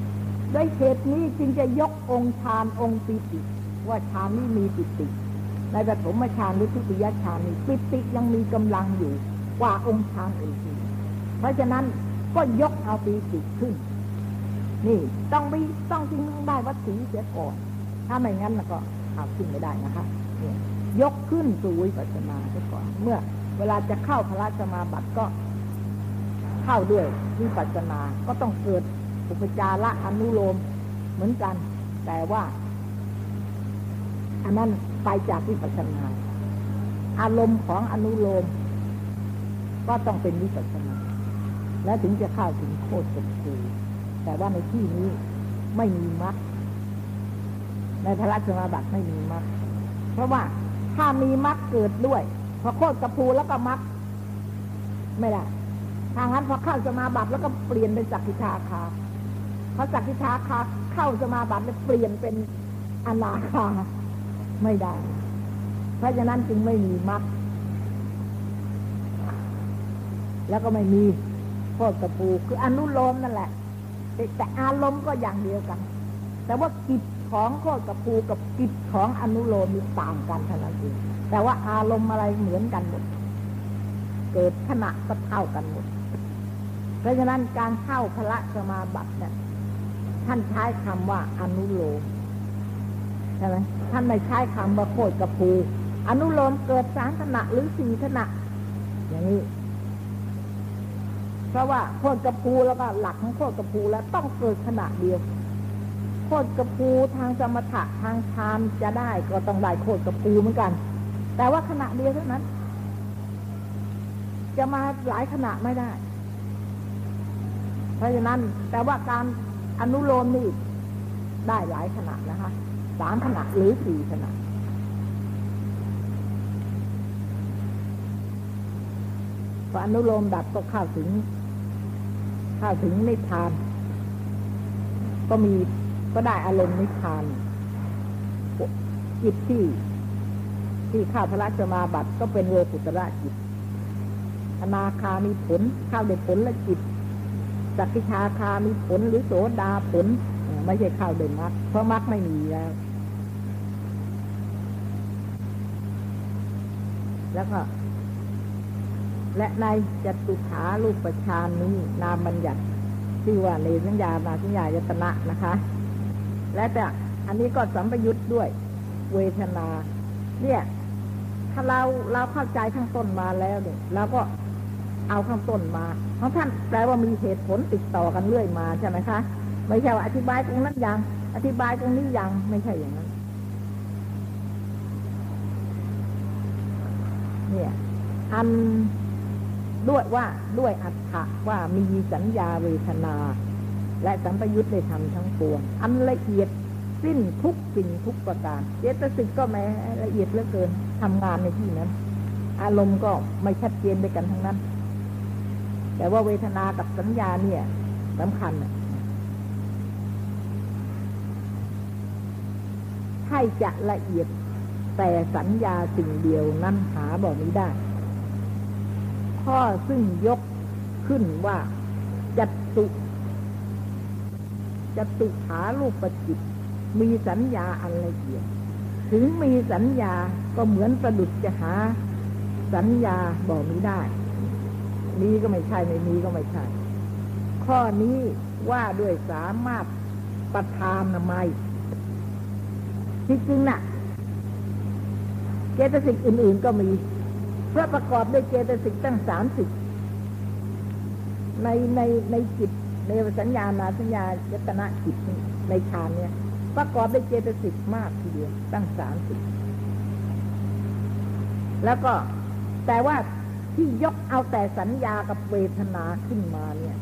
ด้วยเหตุนี้จึงจะยกองค์ฌานองค์ปิติ ว่าฌานนี้มีปิติ ในปฐมฌานหรือทุติยฌานนี้ปิติยังมีกำลังอยู่กว่าองค์ฌานอื่นเพราะฉะนั้นก็ยกเอาปิติขึ้น นี่ต้องมีต้องจริงต้องได้วัตถีเสียก่อน ถ้าไม่งั้นก็เอาขึ้นไม่ได้นะคะยยกขึ้นสู่วิปัสสนาเสียก่อนเมื่อ เวลาจะเข้าพระสมาบัติก็เข้าด้วยวิปัสสนา ก็ต้องเกิดอุปจาระอนุโลมเหมือนกัน แต่ว่า อันนั้นไปจากวิปัสสนา อารมณ์ของอนุโลม ก็ต้องเป็นวิปัสสนา และถึงจะเข้าถึงโคตรสุขแต่ว่าในที่นี้ไม่มีมรรคในพระราชมาบัติไม่มีมรรคเพราะว่าถ้ามีมรรคเกิดด้วย พอโคตรกระพูแล้วก็มัดไม่ได้ทางนั้นพอเข้าสมาบัติแล้วก็เปลี่ยนเป็นสักกิทาคาพอสักกิทาคาเข้าสมาบัติแล้วเปลี่ยนเป็นอนาคาไม่ได้ เพราะฉะนั้นจึงไม่มีมัดแล้วก็ไม่มีโคตรกระพูคืออนุโลมนั่นแหละแต่อารมณ์ก็อย่างเดียวกัน แต่ว่ากิจ ของโคตรกระพูกับกิจของอนุโลมมีต่างกันเท่านั้นเองแต่ว่าอารมณ์อะไรเหมือนกันหมด เกิดขณะก็เท่ากันหมด เพราะฉะนั้นการเข้าพระสมาบัติเนี่ยท่านใช้คำว่าอนุโลมใช่ไหมท่านไม่ใช้คำว่าโคตรกระพูอนุโลมเกิดสามขณะหรือสี่ขณะ อย่างนี้เพราะว่าโคตรกระพูแล้วก็หลักของโคตรกระพูแล้วต้องเกิดขณะเดียว โคตรกระพูทางสมถะทางฌานจะได้ก็ต้องได้โคตรกระพูเหมือนกัน แต่ว่าขณะเดียวเท่านั้น จะมาหลายขณะไม่ได้ เพราะฉะนั้นแต่ว่าการอนุโลมนี่ได้หลายขณะนะคะสามขณะหรือสี่ขณะพออนุโลมดับก็เข้าถึง เข้าถึงนิพพาน ก็มี ก็ได้อารมณ์นิพพานจิตที่ที่ข้าพระสมาบัติก็เป็นโลกุตระจิต อนาคามีผลข้าวได้ผลและจิตสักกิชาคามีผลหรือโสดาผล ไม่ใช่ข้าวเด่นมรรคเพราะมรรคไม่มีแล้ว แล้วก็ และในจตุขาลูกประชานนี้นามบัญญัติที่ว่าในสัญญามาสัญญายตนะนะคะ และแต่อันนี้ก็สัมปยุทธ์ด้วย เวทนา เนี่ย ถ้าเราเราเข้าใจข้างต้นมาแล้วเนี่ยเราก็เอาข้างต้นมาเพราะท่านแปลว่ามีเหตุผลติดต่อกันเรื่อยมาใช่ไหมคะ ไม่ใช่ว่าอธิบายตรงนั้นยัง อธิบายตรงนี้ยังไม่ใช่อย่างนั้น เนี่ย อันด้วยว่าด้วยอัตถะว่ามีสัญญาเวทนา และสัมปยุทธ์ได้ทำทั้งปวง อันละเอียดสิ้นทุกสิ่งทุกประการเจตสิกก็แม้ละเอียดเหลือเกินทำงานในที่นั้น อารมณ์ก็ไม่ชัดเจนด้วยกันทั้งนั้น แต่ว่าเวทนากับสัญญาเนี่ยสำคัญให้จะละเอียดแต่สัญญาสิ่งเดียวนั้นหาบอกนี้ได้ ข้อซึ่งยกขึ้นว่าจัตุ จตุขาลูกประจิต มีสัญญาอันละเอียด ถึงมีสัญญาก็เหมือนประดุจจะหา สัญญาบอกนี้ได้ มีก็ไม่ใช่ไม่มีก็ไม่ใช่ ข้อนี้ว่าด้วยสามารถประทานนามัยจริงๆนะ่ะ เจตสิกอื่น ๆก็มี เพราะประกอบด้วยเจตสิกตั้งสามสิบในในในจิต ในสัญญาณาสัญญายตนะจิตในฌานเนี่ยประกอบด้วยเจตสิกมากทีเดียวตั้งสามสิบแล้วก็แต่ว่าที่ยกเอาแต่สัญญากับเวทนาขึ้นมาเนี่ย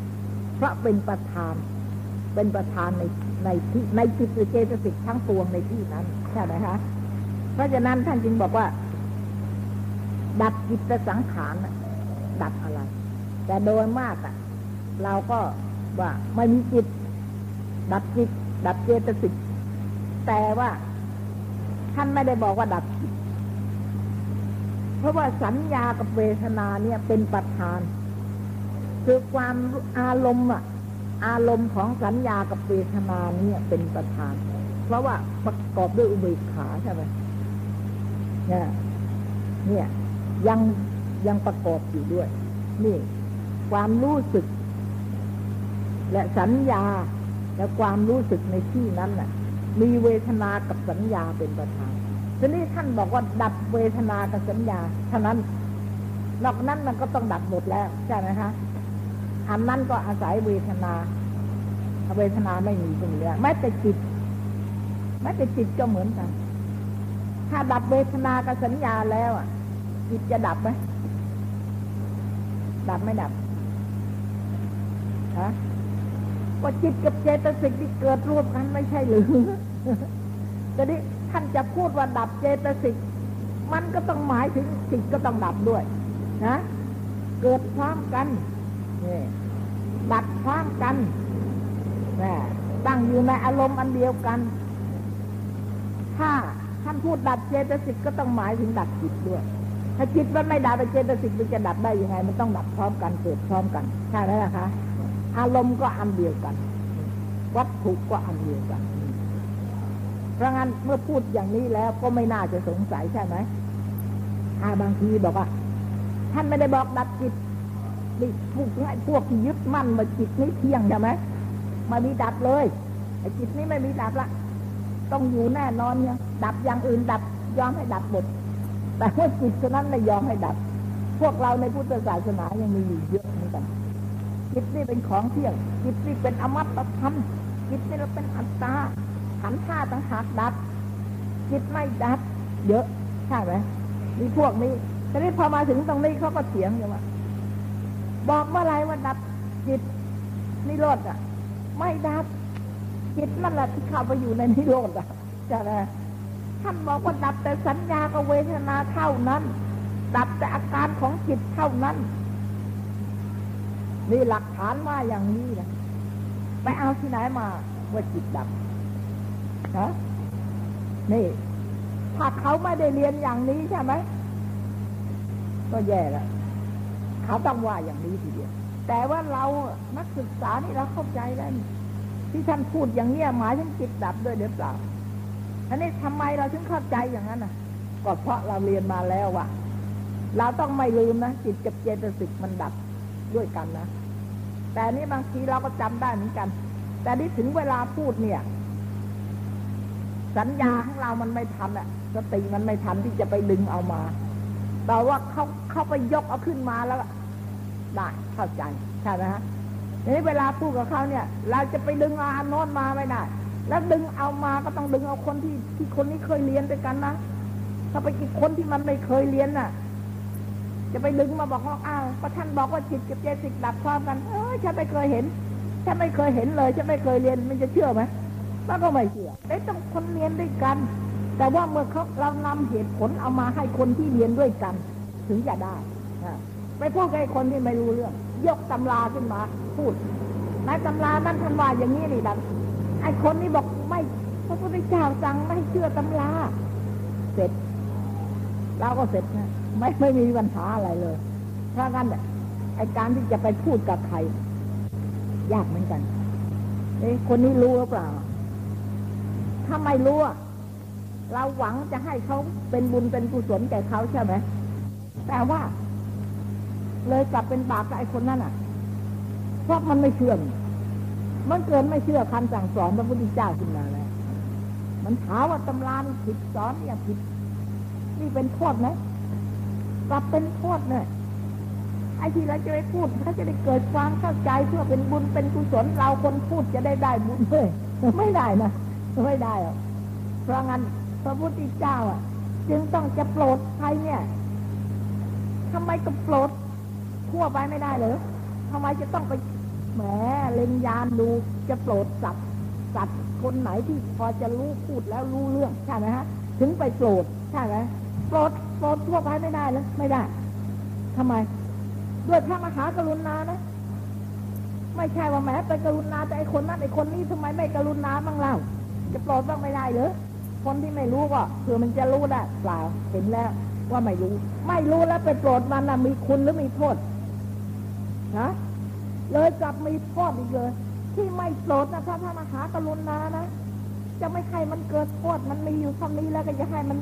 เพราะเป็นประธาน เป็นประธานในในที่ในจิตเจตสิกทั้งปวงในที่นั้นใช่ไหมคะเพราะฉะนั้นท่านจึงบอกว่า ดับจิตสังขารดับอะไร แต่โดยมากอะ เราก็ ว่าไม่มีจิต ดับจิต ดับเจตสิกแต่ว่า ท่านไม่ได้บอกว่าดับจิต เพราะว่าสัญญากับเวทนาเนี่ยเป็นประธาน คือความอารมณ์อะอารมณ์ของสัญญากับเวทนาเนี่ยเป็นประธาน เพราะว่าประกอบด้วยอุเบกขาใช่ไหมเนี่ยเนี่ยยังยังประกอบอยู่ด้วย นี่ ความรู้สึก และสัญญาและความรู้สึกในที่นั้นน่ะ มีเวทนากับสัญญาเป็นประธานทีนี้ท่านบอกว่าดับเวทนากับสัญญาเท่านั้นนอกนั้นมันก็ต้องดับหมดแล้วใช่ไหมคะอันนั้นก็อาศัยเวทนาเวทนาไม่มีตรงนี้แม้แต่จิตแม้แต่จิตก็เหมือนกัน ถ้าดับเวทนากับสัญญาแล้วอะ จิตจะดับไหมดับไม่ดับฮะ ก็จิตกับเจตสิกที่เกิดร่วมกันไม่ใช่หรือแต่นี้ท่านจะพูดว่าดับเจตสิก มันก็ต้องหมายถึงจิตก็ต้องดับด้วย นะ เกิดพร้อมกันนี่ดับพร้อมกันนะตั้งอยู่ในอารมณ์อันเดียวกัน ถ้าท่านพูดดับเจตสิกก็ต้องหมายถึงดับจิตด้วย ถ้าจิตมันไม่ดับเจตสิกมันจะดับได้ยังไง มันต้องดับพร้อมกันเกิดพร้อมกัน ใช่ไหมล่ะคะ อารมณ์ก็อันเดียวกัน วัตถุก็อันเดียวกัน เพราะงั้นเมื่อพูดอย่างนี้แล้วก็ไม่น่าจะสงสัยใช่ไหมอาบางทีบอกว่า ท่านไม่ได้บอกดับจิตนี่พวกพวกที่ยึดมั่นมาจิตนี้เที่ยงใช่ไหมมามีดับเลยไอ้จิตนี้ไม่มีดับละต้องอยู่แน่นอนเนี่ยดับอย่างอื่นดับยอมให้ดับหมดแต่ว่าจิตเท่านั้นไม่ยอมให้ดับ พวกเราในพุทธศาสนายังมีอยู่เยอะเหมือนกัน จิตนี่เป็นของเที่ยง จิตนี่เป็นอมตะธรรม จิตนี่เราเป็นอัตตาขันธ์าต่างหากดับ จิตไม่ดับ เยอะใช่ไหมมีพวกนี้ทีนี้พอมาถึงตรงนี้เขาก็เถียงกันว่าบอกเมื่อไรว่าดับจิตนิโรธอะ ไม่ดับ จิตนั่นแหละที่เข้าไปอยู่ในนิโรธอะจะนะท่านบอกว่าดับแต่สัญญากับเวทนาเท่านั้น ดับแต่อาการของจิตเท่านั้น นี่หลักฐานว่าอย่างนี้นะไปเอาที่ไหนมาว่าจิตดับฮะนี่ ถ้าเขาไม่ได้เรียนอย่างนี้ใช่ไหมก็แย่แล้วเขาต้องว่าอย่างนี้ทีเดียว แต่ว่าเรานักศึกษานี่เราเข้าใจแล้วที่ท่านพูดอย่างเนี้ยหมายถึงจิตดับด้วยหรือเปล่าอันนี้ทำไมเราถึงเข้าใจอย่างนั้นอะ ก็เพราะเราเรียนมาแล้วว่าเราต้องไม่ลืมนะจิตกับเจตสิกมันดับ ด้วยกันนะ แต่นี้บางทีเราก็จำได้เหมือนกัน แต่นี่ถึงเวลาพูดเนี่ย สัญญาของเรามันไม่ทันอะสติมันไม่ทันที่จะไปดึงเอามา แต่ว่าเขาเขาไปยกเอาขึ้นมาแล้วได้เข้าใจใช่ไหมฮะนี้เวลาพูดกับเขาเนี่ย เราจะไปดึงเอาอันโน้นมาไม่ได้ แล้วดึงเอามาก็ต้องดึงเอาคนที่ที่คนนี้เคยเรียนด้วยกันนะถ้าไปอีกคนที่มันไม่เคยเรียนน่ะ จะไปดึงมาบอกว่าอ้าวพระท่านบอกว่าจิตกับเจสิกดับพร้อมกัน เออฉันไม่เคยเห็น ฉันไม่เคยเห็นเลย ฉันไม่เคยเรียน มันจะเชื่อไหมมันก็ไม่เชื่อได้ต้องคนเรียนด้วยกัน แต่ว่าเมื่อเขาเรานำเหตุผลเอามาให้คนที่เรียนด้วยกัน ถึงจะได้ไปพูดกับคนที่ไม่รู้เรื่อง ยกตำราขึ้นมา พูดในตำรานั้นท่านว่าอย่างนี้นี่ดังไอ้คนนี้บอกไม่พระพุทธเจ้าสั่งไม่เชื่อตำรา เสร็จ เราก็เสร็จนะไม่ไม่มีปัญหาอะไรเลยเพราะงั้นไอการที่จะไปพูดกับใคร ยากเหมือนกันเอ้คนนี้รู้หรือเปล่า ถ้าไม่รู้เราหวังจะให้เขาเป็นบุญเป็นกุศลแก่เขาใช่ไหมแต่ว่า เลยกลับเป็นบาปกับไอ้คนนั้นอะ เพราะมันไม่เชื่อมมันเกินไม่เชื่อคำสั่งสอนพระพุทธเจ้าขึ้นมาแล้ว มันถามว่าตำรานี่ผิดสอนเนี่ยผิด นี่เป็นโทษไหมกลับเป็นโทษเนี่ยไอ้ที่เราจะไปพูดเขาจะได้เกิดความเข้าใจเพื่อเป็นบุญเป็นกุศลเราคนพูดจะได้ได้บุญเลยไม่ได้นะไม่ได้หรอกเพราะงั้นพระพุทธเจ้าอะ จึงต้องจะโปรดใครเนี่ยทำไมก็โปรดทั่วไปไม่ได้เลยทำไมจะต้องไปแหมเล็งยานดูจะโปรดสัตว์สัตว์คนไหนที่พอจะรู้พูดแล้วรู้เรื่องใช่ไหมฮะ ถึงไปโปรดใช่ไหม โปรดโปรดทั่วไปไม่ได้เลยไม่ได้ทำไม ด้วยพระมหากรุณานะ ไม่ใช่ว่าแม้ไปกรุณาแต่ไอคนนั้นไอคนนี้ทำไมไม่กรุณาบ้างเล่าจะโปรดบ้างไม่ได้เหรอคนที่ไม่รู้ก็เผื่อมันจะรู้ได้เปล่าเห็นแล้ว ว่าไม่รู้ ไม่รู้แล้วไปโปรดมันนะมีคุณหรือมีโทษฮะเลยกลับมีโทษอีกเลย ที่ไม่โปรดนะพระพระมหากรุณานะจะไม่ให้มันเกิดโทษมันมีอยู่ท่านี้แล้วก็จะให้มัน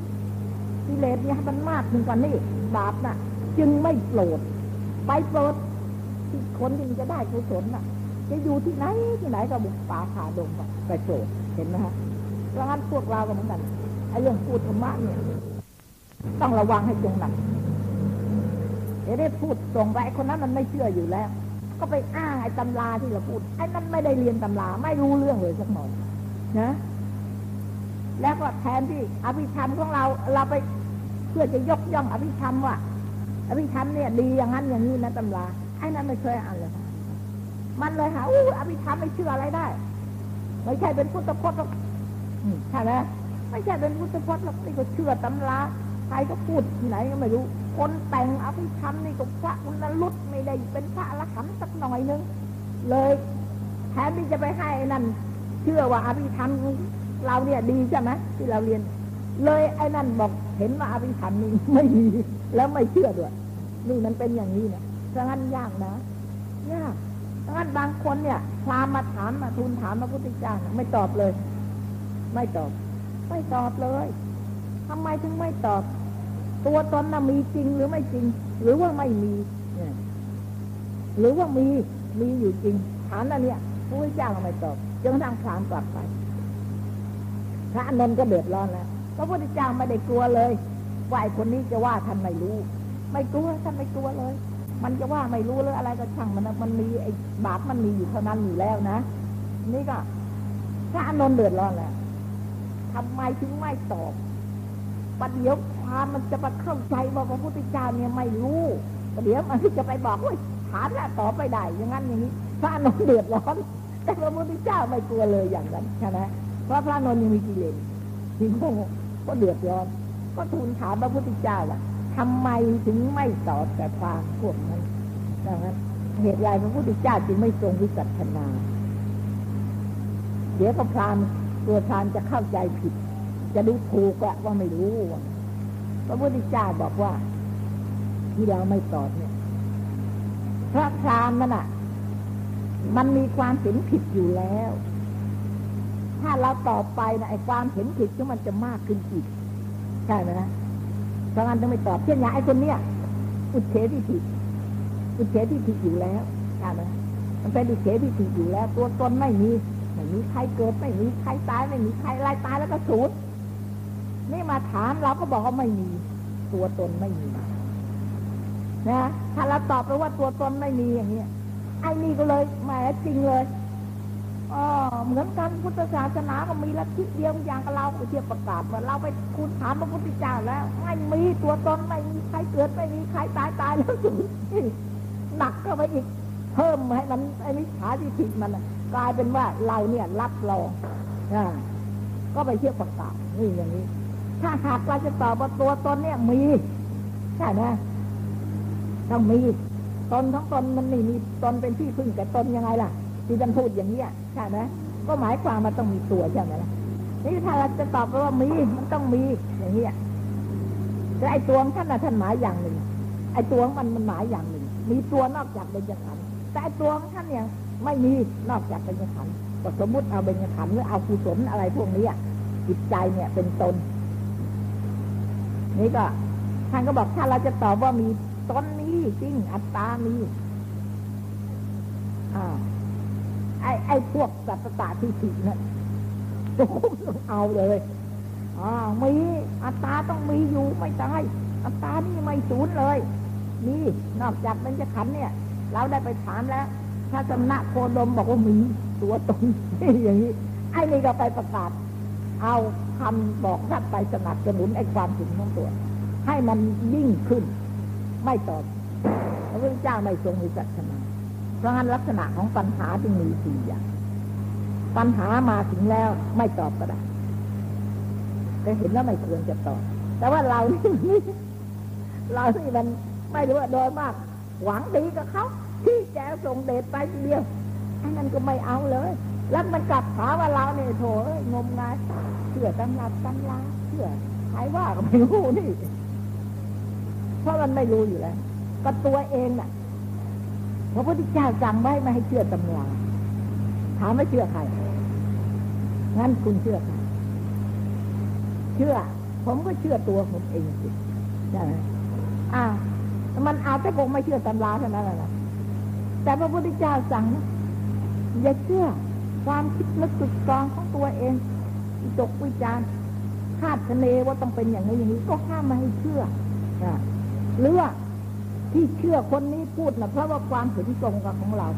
กิเลสเนี่ยมันมากถึงกว่านี้บาปน่ะ จึงไม่โปรด ไปโปรดที่คนที่จะได้กุศลน่ะ จะอยู่ที่ไหนที่ไหนก็บุกป่าขาดงไปโปรดเห็นไหมฮะเพราะงั้นพวกเราก็เหมือนกันไอ้เรื่องพูดธรรมะเนี่ย ต้องระวังให้จงหนักเดี๋ยวได้พูดตรงไปคนนั้นมันไม่เชื่ออยู่แล้ว ก็ไปอ้างไอ้ตำราที่เราพูดไอ้นั้นไม่ได้เรียนตำราไม่รู้เรื่องเลยสักหน่อยนะ แล้วก็แทนที่อภิธรรมของเราเราไปเพื่อจะยกย่องอภิธรรมว่าอภิธรรมเนี่ยดีอย่างนั้นอย่างนี้นะตำราไอ้นั้นไม่เคยอ่านเลยมันเลยหาอู้อภิธรรมไม่เชื่ออะไรได้ ไม่ใช่เป็นพุทธพจน์หรอกใช่ไหมไม่ใช่เป็นพุทธพจน์หรอกนี่ก็เชื่อตำราใครก็พูดที่ไหนก็ไม่รู้ คนแต่งอภิธรรมนี่ก็พระอุณลุตไม่ได้เป็นพระอรหันต์สักหน่อยนึง เลยแทนที่จะไปให้นั่นเชื่อว่าอภิธรรม เราเนี่ยดีใช่ไหมที่เราเรียน เลยไอ้นั่นบอกเห็นว่าอภิธรรมนี่ไม่ดีแล้วไม่เชื่อด้วย นี่มันเป็นอย่างนี้เนี่ยฉะนั้นยากนะยากฉะนั้นบางคนเนี่ยพามมาถามมาทูลถามพระพุทธเจ้าไม่ตอบเลย ไม่ตอบ ไม่ตอบเลยทำไมถึงไม่ตอบ ตัวตนน่ะมีจริงหรือไม่จริง หรือว่าไม่มีเนี่ยหรือว่ามีมีอยู่จริง ถามอันเนี้ยพระพุทธเจ้าไม่ตอบจนกระทั่งพรามกลับไป พระนนท์ก็เดือดร้อนแล้วพระพุทธเจ้าไม่ได้กลัวเลยว่าไอ้คนนี้จะว่าท่านไม่รู้ ไม่กลัวท่านไม่กลัวเลย มันจะว่าไม่รู้หรืออะไรก็ช่างมันมันมีไอ้บาปมันมีอยู่เท่านั้นอยู่แล้วนะนี่ก็ พระนนท์เดือดร้อนแล้วทำไมถึงไม่ตอบประเดี๋ยวความมันจะมาเข้าใจว่าพระพุทธเจ้าเนี่ยไม่รู้ประเดี๋ยวมันจะไปบอกว่าถามแล้วตอบไปได้อย่างนั้นอย่างนี้ พระนนท์เดือดร้อน แต่พระพุทธเจ้าไม่กลัวเลยอย่างนั้นใช่ไหม เพราะพระอนนท์ยังมีกิเลสทีโง่ก็เดือดร้อน ก็ทูลถามพระพุทธเจ้าว่าทำไมถึงไม่ตอบแต่ความพวกนั้นดังนั้นเหตุไรพระพุทธเจ้าจึงไม่ทรงวิสัชนา เดี๋ยวพระพรามตัวพรามจะเข้าใจผิด จะดูถูกว่าไม่รู้ พระพุทธเจ้าบอกว่า ที่เราไม่ตอบเนี่ยพระพรามนั่นอะ มันมีความเห็นผิดอยู่แล้ว ถ้าเราตอบไปนะไอ้ความเห็นผิดก็มันจะมากขึ้นอีก ใช่ไหมนะเพราะงั้นต้องไม่ตอบเช่นอย่างไอ้คนเนี้ยอุเฉที่ผิดอุเฉที่ผิดอยู่แล้วใช่ไหมมันเป็นอุเฉที่ผิดอยู่แล้ว ตัวตนไม่มีไม่มีใครเกิดไม่มีใครตายไม่มีใครไล่ตายแล้วก็สูญนี่มาถามเราก็บอกว่าไม่มี ตัวตนไม่มีนะถ้าเราตอบไปว่าตัวตนไม่มีอย่างเนี้ยไอ้นี่ก็เลยแหมจริงเลย อ๋อเหมือนกันพุทธศาสนาก็มีลัทธิเดียวอย่างกับเราเทียบประกาศว่าเราไปคุณถามพระพุทธเจ้าแล้ว ไม่มีตัวตนไม่มีใครเกิดไม่มีใครตายตายแล้วสูญหนักก็ไปอีก เพิ่มให้มันไอ้มิจฉาทิฏฐิมันกลายเป็นว่าเราเนี่ยรับรองอก็ไปเทียบประกาศนี่อย่างนี้ ถ้าหากเราจะตอบว่าตัวตนเนี่ยมีใช่ไหมต้องมีตนทั้งตนมันไม่มีตนเป็นที่พึ่งแต่ตนยังไงล่ะ ที่ท่านพูดอย่างนี้ยใช่ไหมก็หมายความมาต้องมีตัวใช่ไหมล่ะนี่ถ้าเราจะตอบว่ามีมันต้องมีอย่างนี้ยแต่ไอ้ตัวท่านน่ะท่านหมายอย่างหนึ่งไอ้ตัวมันมันหมายอย่างหนึ่ง มีตัวนอกจากเบญจขันธ์แต่ไอ้ตัวท่านเนี่ยไม่มีนอกจากเบญจขันธ์ก็สมมติเอาเบญจขันธ์หรือเอากุศลอะไรพวกนี้จิตใจเนี่ยเป็นตนนี่ก็ท่านก็บอกถ้าเราจะตอบว่ามีตนนี้จริงอัตตามีอ่า ไอ้ไอ้พวกสัตตาที่ผินั่นต้องเอาเลยอ่ามีอัตตาต้องมีอยู่ไม่ตายอัตตานี่ไม่สูญเลยมีนอกจากมันจะขันเนี่ย เราได้ไปถามแล้วถ้าสำนักโคดมบอกว่ามีตัวตนอย่างนี้ไอ้นี่ก็ไปประกาศ เอาคำบอกท่านไปสนับสนุนไอ้ความถึงของตัว ให้มันยิ่งขึ้น ไม่ตอบพระพุทธเจ้าไม่ทรงมีศาสนา เพราะงั้นลักษณะของปัญหาจึงมีสี่อย่าง ปัญหามาถึงแล้วไม่ตอบก็ได้แต่เห็นแล้วไม่ควรจะตอบ แต่ว่าเรานี่เรานี่มันไม่รู้ว่าโดยมาก หวังดีกับเขาที่แกส่งเดชไปทีเดียวอันนั้นก็ไม่เอาเลย แล้วมันกลับหาว่าเราเนี่ยโถยงมงายเชื่อตำรับตำลาเชื่อใครว่าก็ไม่รู้นี่ เพราะมันไม่รู้อยู่แล้วก็ตัวเองน่ะ พระพุทธเจ้าสั่งไว้ไม่ให้เชื่อตำราถามไม่เชื่อใคร งั้นคุณเชื่อใคร เชื่อ ผมก็เชื่อตัวผมเองสิใช่ไหมอ่ามันอาจจะคงไม่เชื่อตำราเท่านั้นแหละแต่พระพุทธเจ้าสั่งนะอย่าเชื่อความคิดนึกสุดกรองของตัวเองวิจกวิจารณ์คาดคะเนว่าต้องเป็นอย่างนี้อย่างนี้ก็ห้ามไม่ให้เชื่ออ่าหรือว่า ที่เชื่อคนนี้พูดนะเพราะว่าความเห็นตรงกับของเรา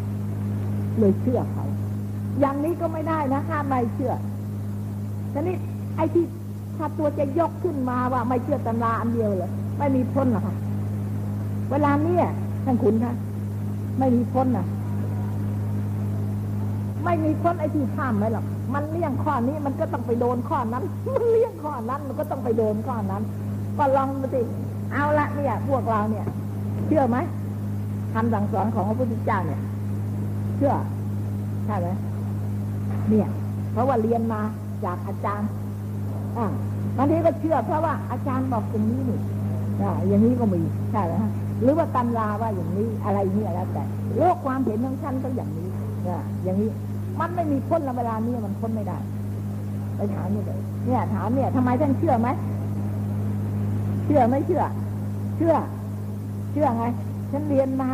เลยเชื่อเขา อย่างนี้ก็ไม่ได้นะห้ามไม่เชื่อทีนี้ไอ้ที่ถ้าตัวจะยกขึ้นมาว่าไม่เชื่อตำราอันเดียวเลยไม่มีพ้นหรอกค่ะ เวลาเนี้ยท่านคุณคะไม่มีพ้นนะไม่มีพ้นไอ้ที่ข้ามไหมหรอกมันเลี่ยงข้อนี้มันก็ต้องไปโดนข้อนั้น มันเลี่ยงข้อนั้น มันก็ต้องไปโดนข้อนั้น ก็ลองมาสิเอาละเนี่ยพวกเราเนี่ย เชื่อไหมคำสั่งสอนของพระพุทธเจ้าเนี่ย เชื่อใช่ไหมเนี่ย เพราะว่าเรียนมาจากอาจารย์อ่าบางทีก็เชื่อเพราะว่าอาจารย์บอกอย่างนี้นี่อ่าอย่างนี้ก็มีใช่ไหมหรือว่าตำราว่าอย่างนี้อะไรนี่แล้วแต่โลกความเห็นของท่านก็อย่างนี้อ่าอย่างนี้มันไม่มีพ้นละเวลานี้มันพ้นไม่ได้ ไปถามนี่เลยเนี่ย ถามเนี่ยทำไมท่านเชื่อไหมเชื่อไม่เชื่อ เชื่อ ชื่อไง ฉันเรียนมา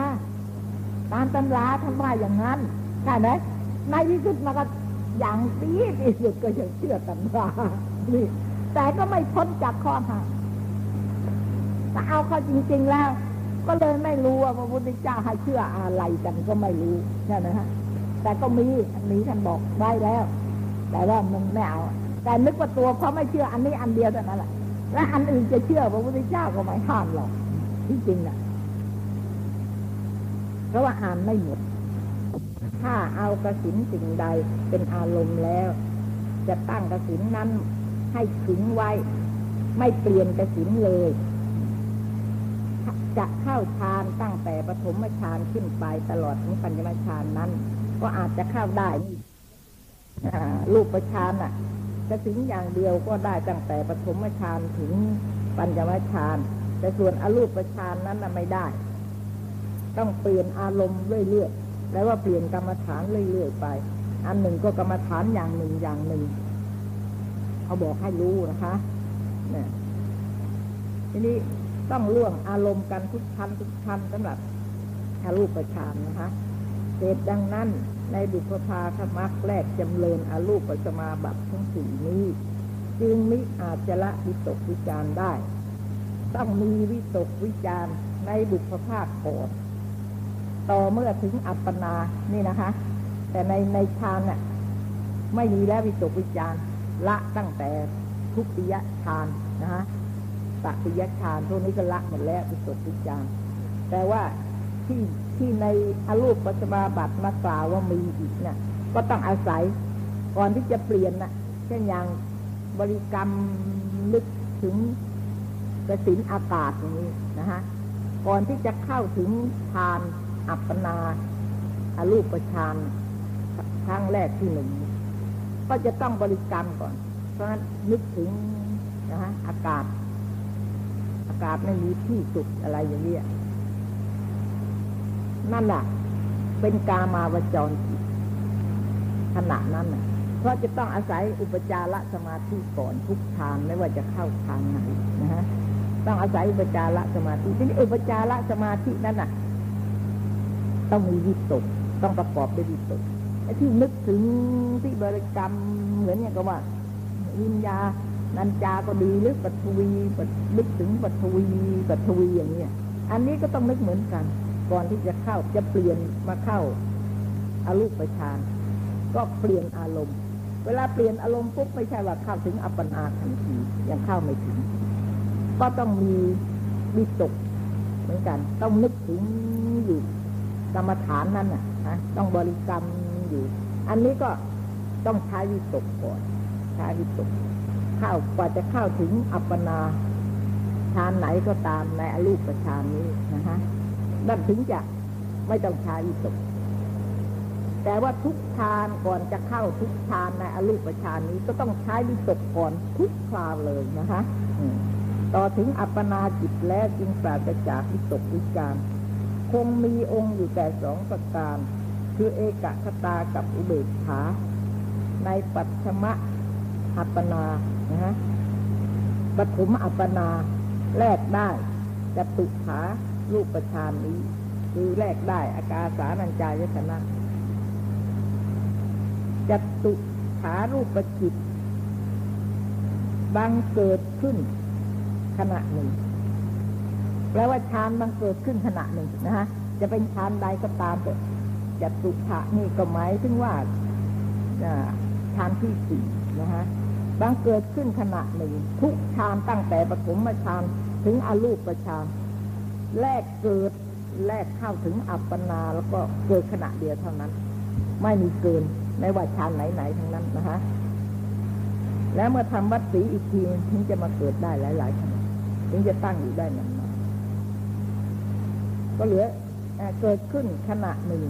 ตามตำราท่านว่าอย่างนั้นใช่ไหมในที่สุดมาก็อย่างดีที่สุดก็ยังเชื่อตำรานี่แต่ก็ไม่พ้นจากข้อหาแต่เอาเข้าจริง ๆแล้ว ก็เลยไม่รู้ว่าพระพุทธเจ้าให้เชื่ออะไรกันก็ไม่รู้ใช่ไหมฮะแต่ก็มีอันนี้ท่านบอกได้แล้ว แต่ว่ามันไม่เอา แต่นึกว่าตัวเขาไม่เชื่ออันนี้อันเดียวเท่านั้นแหละและอันอื่นจะเชื่อพระพุทธเจ้าก็ไม่ห้ามหรอกที่จริงนะ เพราะว่าอ่านไม่หมด ถ้าเอากระสินสิ่งใดเป็นอารมณ์แล้ว จะตั้งกระสินนั้นให้ถึงไว้ ไม่เปลี่ยนกระสินเลย จะเข้าฌานตั้งแต่ปฐมฌานขึ้นไปตลอดถึงปัญญมฌานนั้น ก็อาจจะเข้าได้รูปฌานอะกระสินอย่างเดียวก็ได้ตั้งแต่ปฐมฌานถึงปัญญมฌานแต่ส่วนอรูปฌานนั้นไม่ได้ ต้องเปลี่ยนอารมณ์เรื่อยๆแล้วว่าเปลี่ยนกรรมฐานเรื่อยๆไป อันหนึ่งก็กรรมฐานอย่างหนึ่งอย่างหนึ่งเขาบอกให้รู้นะคะเนี่ยทีนี้ต้องล่วงอารมณ์กันทุกชั้นทุกชั้นสำหรับอารูปฌานนะคะเหตุดังนั้นในบุพภาธรรมักแรกจำเริญอารูปสมาบัติทั้งสี่นี้ จึงมิอาจจะละวิตกวิจารได้ ต้องมีวิตกวิจารในบุพภาคก่อน ต่อเมื่อถึงอัปปนานี่นะคะ แต่ในในฌานน่ะไม่มีแล้ววิตกวิจารละตั้งแต่ทุติยฌานนะคะตติยฌานพวกนี้ก็ละหมดแล้ววิตกวิจารแต่ว่าที่ที่ในอรูปปัจมาบัติมากล่าวว่ามีอีกเนี่ยก็ต้องอาศัยก่อนที่จะเปลี่ยนนะเช่นอย่างบริกรรมนึกถึงกระสินอากาศอย่างนี้นะคะก่อนที่จะเข้าถึงฌาน อัปปนาอารูปฌานครั้งแรกที่หนึ่ง ก็จะต้องบริกรรมก่อน เพราะฉะนั้นนึกถึงนะฮะอากาศ อากาศไม่มีที่สุดอะไรอย่างเนี้ยนั่นแหละเป็นกามาวจรจิตขณะนั้นน่ะ เพราะจะต้องอาศัยอุปจารสมาธิก่อนทุกทางไม่ว่าจะเข้าทางไหนนะฮะต้องอาศัยอุปจารสมาธิที่นี้อุปจารสมาธินั้นน่ะ ต้องมีวิตกต้องประกอบด้วยวิตกไอ้ที่นึกถึงที่บริกรรมเหมือนอย่างกับว่าวิญญานันจาก็ดีหรือปัทวีปันึกถึงปัทวีปัทวีอย่างเนี้ยอันนี้ก็ต้องนึกเหมือนกัน ก่อนที่จะเข้าจะเปลี่ยนมาเข้าอารูปฌานก็เปลี่ยนอารมณ์ เวลาเปลี่ยนอารมณ์ปุ๊บไม่ใช่ว่าเข้าถึงอัปปนาทันทียังเข้าไม่ถึง ก็ต้องมีวิตกเหมือนกัน ต้องนึกถึงอยู่ กรรมฐานนั้นน่ะนะต้องบริกรรมอยู่ อันนี้ก็ต้องใช้วิตกก่อนใช้วิตกเข้ากว่าจะเข้าถึงอัปปนาฌานไหนก็ตามในอรูปฌานนี้นะฮะนั่นถึงจะไม่ต้องใช้วิตก แต่ว่าทุกฌานก่อนจะเข้าทุกฌานในอรูปฌานนี้ก็ต้องใช้วิตกก่อนทุกคราวเลยนะคะต่อถึงอัปปนาจิตแล้วจึงปราศจากวิตกวิจาร คงมีองค์อยู่แต่สองประการ คือเอกคตากับอุเบกขา ในปัจฉมะอัปปนานะฮะปฐมอัปปนาแลกได้จะตุขารูปประชานนี้ คือแลกได้อากาสานัญจายตนะจตุขารูปประจิตบังเกิดขึ้นขณะหนึ่ง แปลว่าฌานบังเกิดขึ้นขณะหนึ่งนะฮะจะเป็นฌานใดก็ตามแต่จตุขะนี่ก็หมายถึงว่าฌานที่สี่นะฮะบังเกิดขึ้นขณะหนึ่ง ทุกฌานตั้งแต่ปฐมฌานถึงอรูปฌานแรกเกิดแรกเข้าถึงอัปปนาแล้วก็เกิดขณะเดียวเท่านั้น ไม่มีเกินไม่ว่าฌานไหนๆทั้งนั้นนะฮะแล้วเมื่อทำวัดสีอีกทีถึงจะมาเกิดได้หลายๆขณะถึงจะตั้งอยู่ได้นาน ก็เหลือเกิดขึ้นขณะหนึ่ง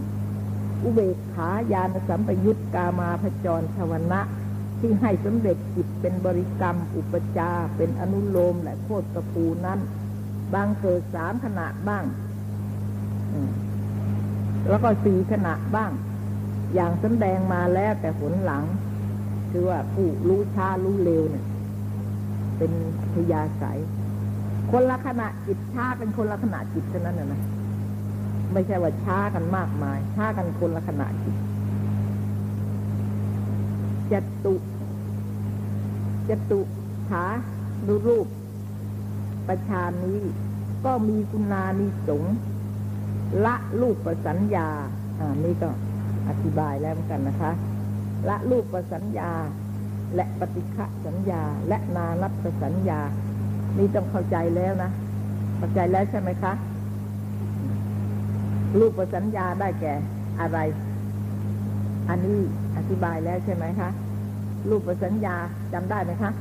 อุเบกขายานสัมปยุตกามาพจรชวนะ ที่ให้สำเร็จจิตเป็นบริกรรมอุปจาเป็นอนุโลมและโคตรปูนั้น บางเกิดสามขณะบ้าง แล้วก็สี่ขณะบ้าง อย่างสำแดงมาแล้วแต่ผลหลัง คือว่าผู้รู้ช้ารู้เร็วเนี่ย เป็นพยาสายคนละขณะจิตช้ากันคนละขณะจิตเท่านั้นนะ ไม่ใช่ว่าช้ากันมากมาย ช้ากันคนละขณะจิตจตุจตุขาดูรูป ประชานนี้ ก็มีคุณานิสงละรูปประสัญญา อ่า นี่ก็อธิบายแล้วเหมือนกันนะคะ ละรูปประสัญญา และปฏิฆะสัญญา และนานัตสัญญา นี่ต้องเข้าใจแล้วนะ เข้าใจแล้วใช่ไหมคะ รูปประสัญญาได้แก่อะไร อันนี้อธิบายแล้วใช่ไหมคะ รูปสัญญาจำได้ไหมคะ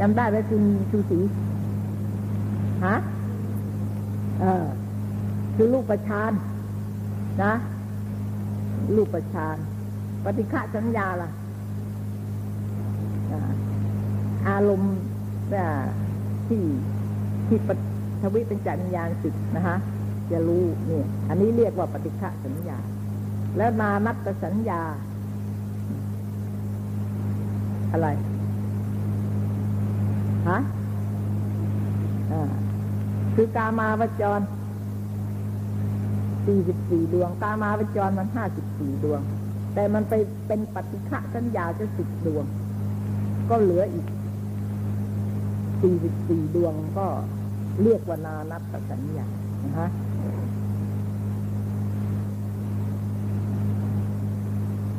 จำได้ไหมคุณชูศรีฮะเออคือรูปประชานนะรูปประชานปฏิฆะสัญญาล่ะ อารมณ์ที่ที่ปทวิเป็นจัญญาณสิทธ์นะคะ จะรู้เนี่ย อันนี้เรียกว่าปฏิฆะสัญญา แล้วนานัตสัญญา อะไรฮะคือกามาวจรสี่สิบสี่ดวง กามาวจรมันห้าสิบสี่ดวง แต่มันไปเป็นปฏิฆะสัญญาจะสิบดวง ก็เหลืออีกสี่สิบสี่ดวงก็เรียกว่านานัตสัญญานะฮะ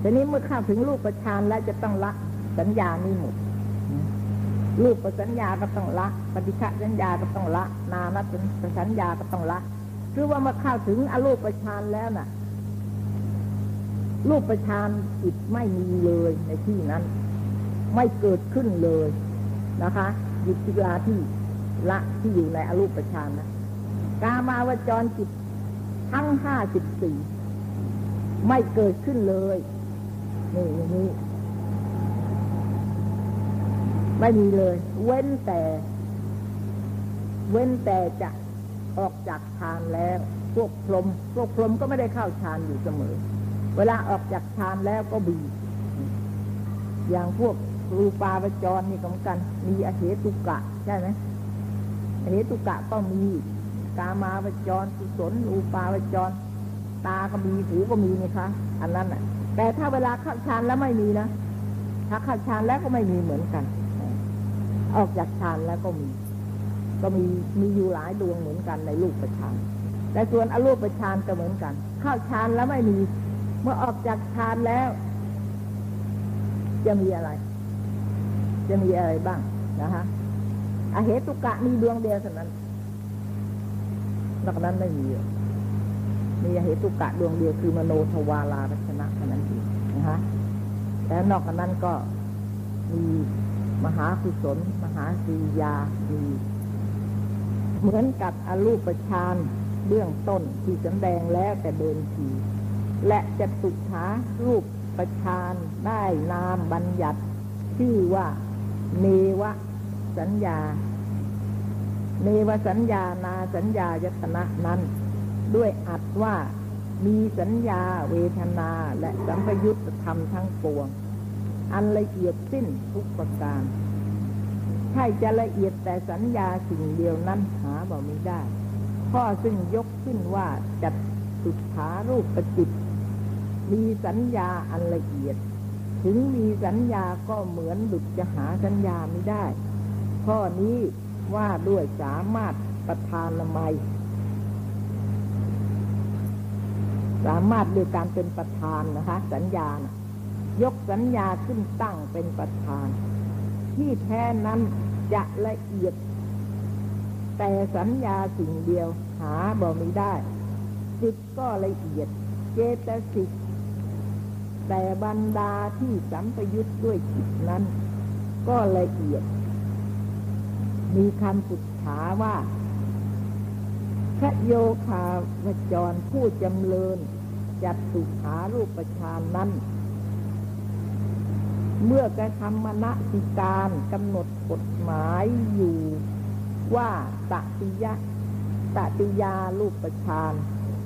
ทีนี้เมื่อเข้าถึงรูปประชานแล้วจะต้องละสัญญานี่หมดรูประสัญญาก็ต้องละ ปฏิฆะสัญญาก็ต้องละ นานัตสัญญาก็ต้องละ คือว่าเมาเข้าถึงอรูปฌานแล้วน่ะ รูปฌานจิตไม่มีเลยในที่นั้น ไม่เกิดขึ้นเลยนะคะหยุดทิลาที่ละที่อยู่ในอรูปฌานนะกามาวจรจิตทั้งห้าสิบสี่ไม่เกิดขึ้นเลย นี่อย่างนี้ ไม่มีเลย เว้นแต่ เว้นแต่จะออกจากฌานแล้ว พวกพรหมพวกพรหมก็ไม่ได้เข้าฌานอยู่เสมอ เวลาออกจากฌานแล้วก็บีอย่างพวกรูปาวจรนี่ก็เหมือนกัน มีอเหตุกะ ใช่ไหมอเหตุกะก็มี กามาวจรกุศลรูปาวจร ตาก็มีหูก็มีนี่คะอันนั้นน่ะ แต่ถ้าเวลาเข้าฌานแล้วไม่มีนะถ้าเข้าฌานแล้วก็ไม่มีเหมือนกัน ออกจากฌานแล้วก็มี ก็มีมีอยู่หลายดวงเหมือนกันในรูปประฌานแต่ส่วนอรูปประฌานก็เหมือนกัน เข้าฌานแล้วไม่มี เมื่อออกจากฌานแล้ว จะมีอะไร จะมีอะไรบ้างนะฮะอเหตุกะมีดวงเดียวเท่านั้นนอกนั้นไม่มีมีอเหตุกะดวงเดียวคือมโนทวารารัชนะเท่านั้น นะฮะแต่นอกจากนั้นก็มีมหากุศล มหาสียามีเหมือนกับอรูปฌานเบื้องต้นที่สำแดงแล้วแต่เดินทีและจะตุขารูปประชานได้นามบัญญัติ ชื่อว่า เนวสัญญา เนวสัญญานาสัญญายตนะนั้น ด้วยอัดว่า มีสัญญาเวทนาและสัมปยุตธรรมทั้งปวง อันละเอียดสิ้นทุกประการใช่จะละเอียดแต่สัญญาสิ่งเดียวนั้นหาบ่มีได้ ข้อซึ่งยกขึ้นว่าจัดสุขารูปประจิต มีสัญญาอันละเอียด ถึงมีสัญญาก็เหมือนดุจจะหาสัญญาไม่ได้ ข้อนี้ว่าด้วยสามารถประทานละไม สามารถด้วยการเป็นประธานนะคะ สัญญานะยกสัญญาขึ้นตั้งเป็นประธาน ที่แท้นั้นจะละเอียด แต่สัญญาสิ่งเดียวหาบ่ไม่ได้จิตก็ละเอียด เจตสิกแต่บรรดาที่สัมปยุทธ์ด้วยจิตนั้น ก็ละเอียด มีคำสุดถาว่า พระโยคาวจรผู้จำเริญจัดสุขารูปประชานนั้น เมื่อกระทำมณสิการกำหนดกฎหมายอยู่ว่าตติยะตติยารูปประชาน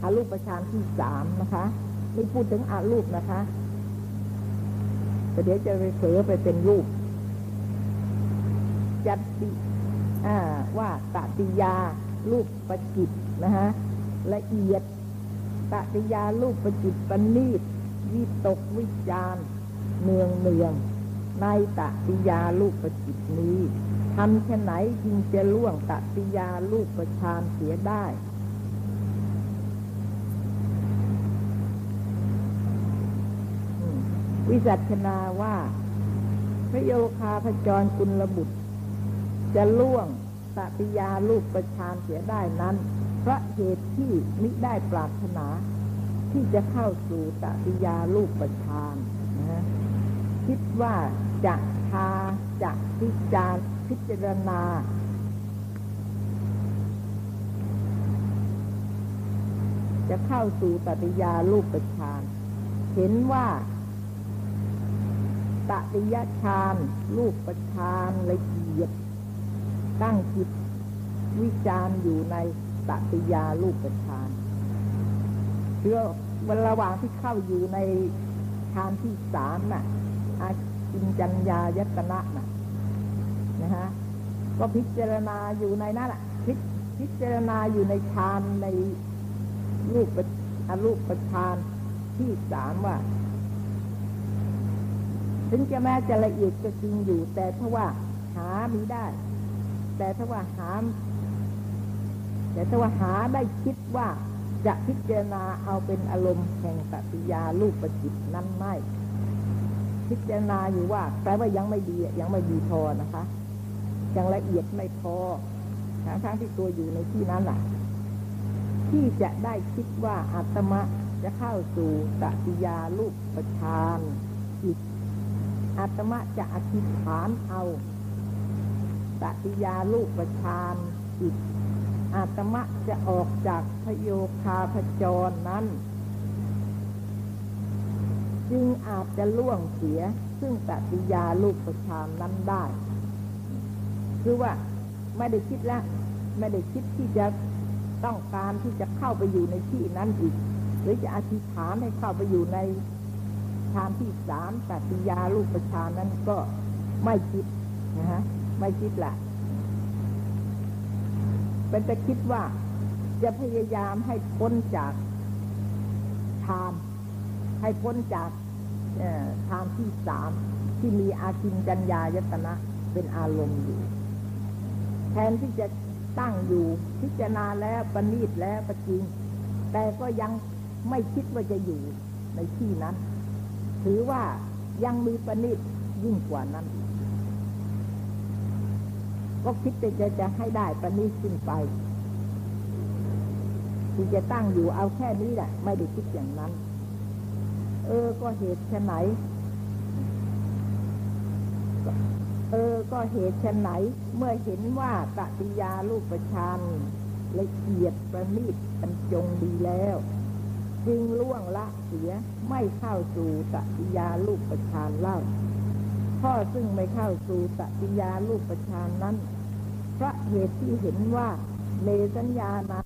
อารูปประชานที่สามนะคะไม่พูดถึงอารูปนะคะแต่เดี๋ยวจะไปเผลอไปเป็นรูป จัดติว่าตติยารูปประจิต นะฮะละเอียดตติยารูปประจิตปณีตวิตกวิจารเนืองเนืองในตติยารูปประจิตนี้ทำแค่ไหนจึงจะล่วงตติยารูปประชานเสียได้ วิจัชนาว่า พระโยคาพจรกุลบุตร จะล่วงตติยาลูกประชานเสียได้นั้น เพราะเหตุที่มิได้ปรารถนา ที่จะเข้าสู่ตติยาลูกประชานนะคิดว่าจะทาจะพิจารพิจารณา จะเข้าสู่ตติยาลูกประชานเห็นว่าตติยฌานลูกประชานละเอียดตั้งจิตวิจารอยู่ใน ตติยาลูกประชานเพื่อวันระหว่างที่เข้าอยู่ในฌานที่สามน่ะอาจินจัญญายตนะน่ะนะฮะก็พิจารณาอยู่ในนั้นแหละพิพิจารณาอยู่ในฌานในรูปอรูปประชานที่สามว่าถึงจะแม้จะละเอียดก็จริงอยู่ แต่ถ้าว่าหามีได้ แต่ถ้าว่าหา แต่ถ้าว่าหาได้คิดว่าจะพิจารณาเอาเป็นอารมณ์แห่งปฏิยาลูกประจิตนั้นไม่ พิจารณาอยู่ว่าแปลว่ายังไม่ดียังไม่ดีพอนะคะ ยังละเอียดไม่พอทั้งทั้งที่ตัวอยู่ในที่นั้นแหละที่จะได้คิดว่าอาตมะจะเข้าสู่ตติยาลูกประชานจิตอาตมะจะอธิษฐานเอาตติยาลูกประชานจิต อาตมะจะออกจากพโยคาพจรนั้น จึงอาจจะล่วงเสีย ซึ่งปฏิยาลูกประชานนั้นได้ คือว่าไม่ได้คิดแล้ว ไม่ได้คิดที่จะต้องการที่จะเข้าไปอยู่ในที่นั้นอีก หรือจะอธิษฐานให้เข้าไปอยู่ในฌานที่สามปฏิยาลูกประชานนั้นก็ไม่คิดนะฮะไม่คิดละ เป็นแต่คิดว่าจะพยายามให้พ้นจากฌาน ให้พ้นจากเอ่อฌานที่สามที่มีอากินจัญญายตนะเป็นอารมณ์อยู่ แทนที่จะตั้งอยู่ พิจารณาแล้วประณีตแล้วประจริง แต่ก็ยังไม่คิดว่าจะอยู่ในที่นั้น ถือว่ายังมีประณีตยิ่งกว่านั้น ก็คิดแต่จะจะให้ได้ประณีตขึ้นไปที่จะตั้งอยู่เอาแค่นี้แหละไม่ได้คิดอย่างนั้น เออ ก็เหตุไฉนเออ ก็เหตุไฉนเมื่อเห็นว่าตติยาลูกประชานละเอียดประณีตบรรจงดีแล้ว จึงล่วงละเสียไม่เข้าสู่ตติยาลูกประชานเล่าข้อซึ่งไม่เข้าสู่ตติยาลูกประชานนั้น เพราะเหตุที่เห็นว่า เมสัญญานา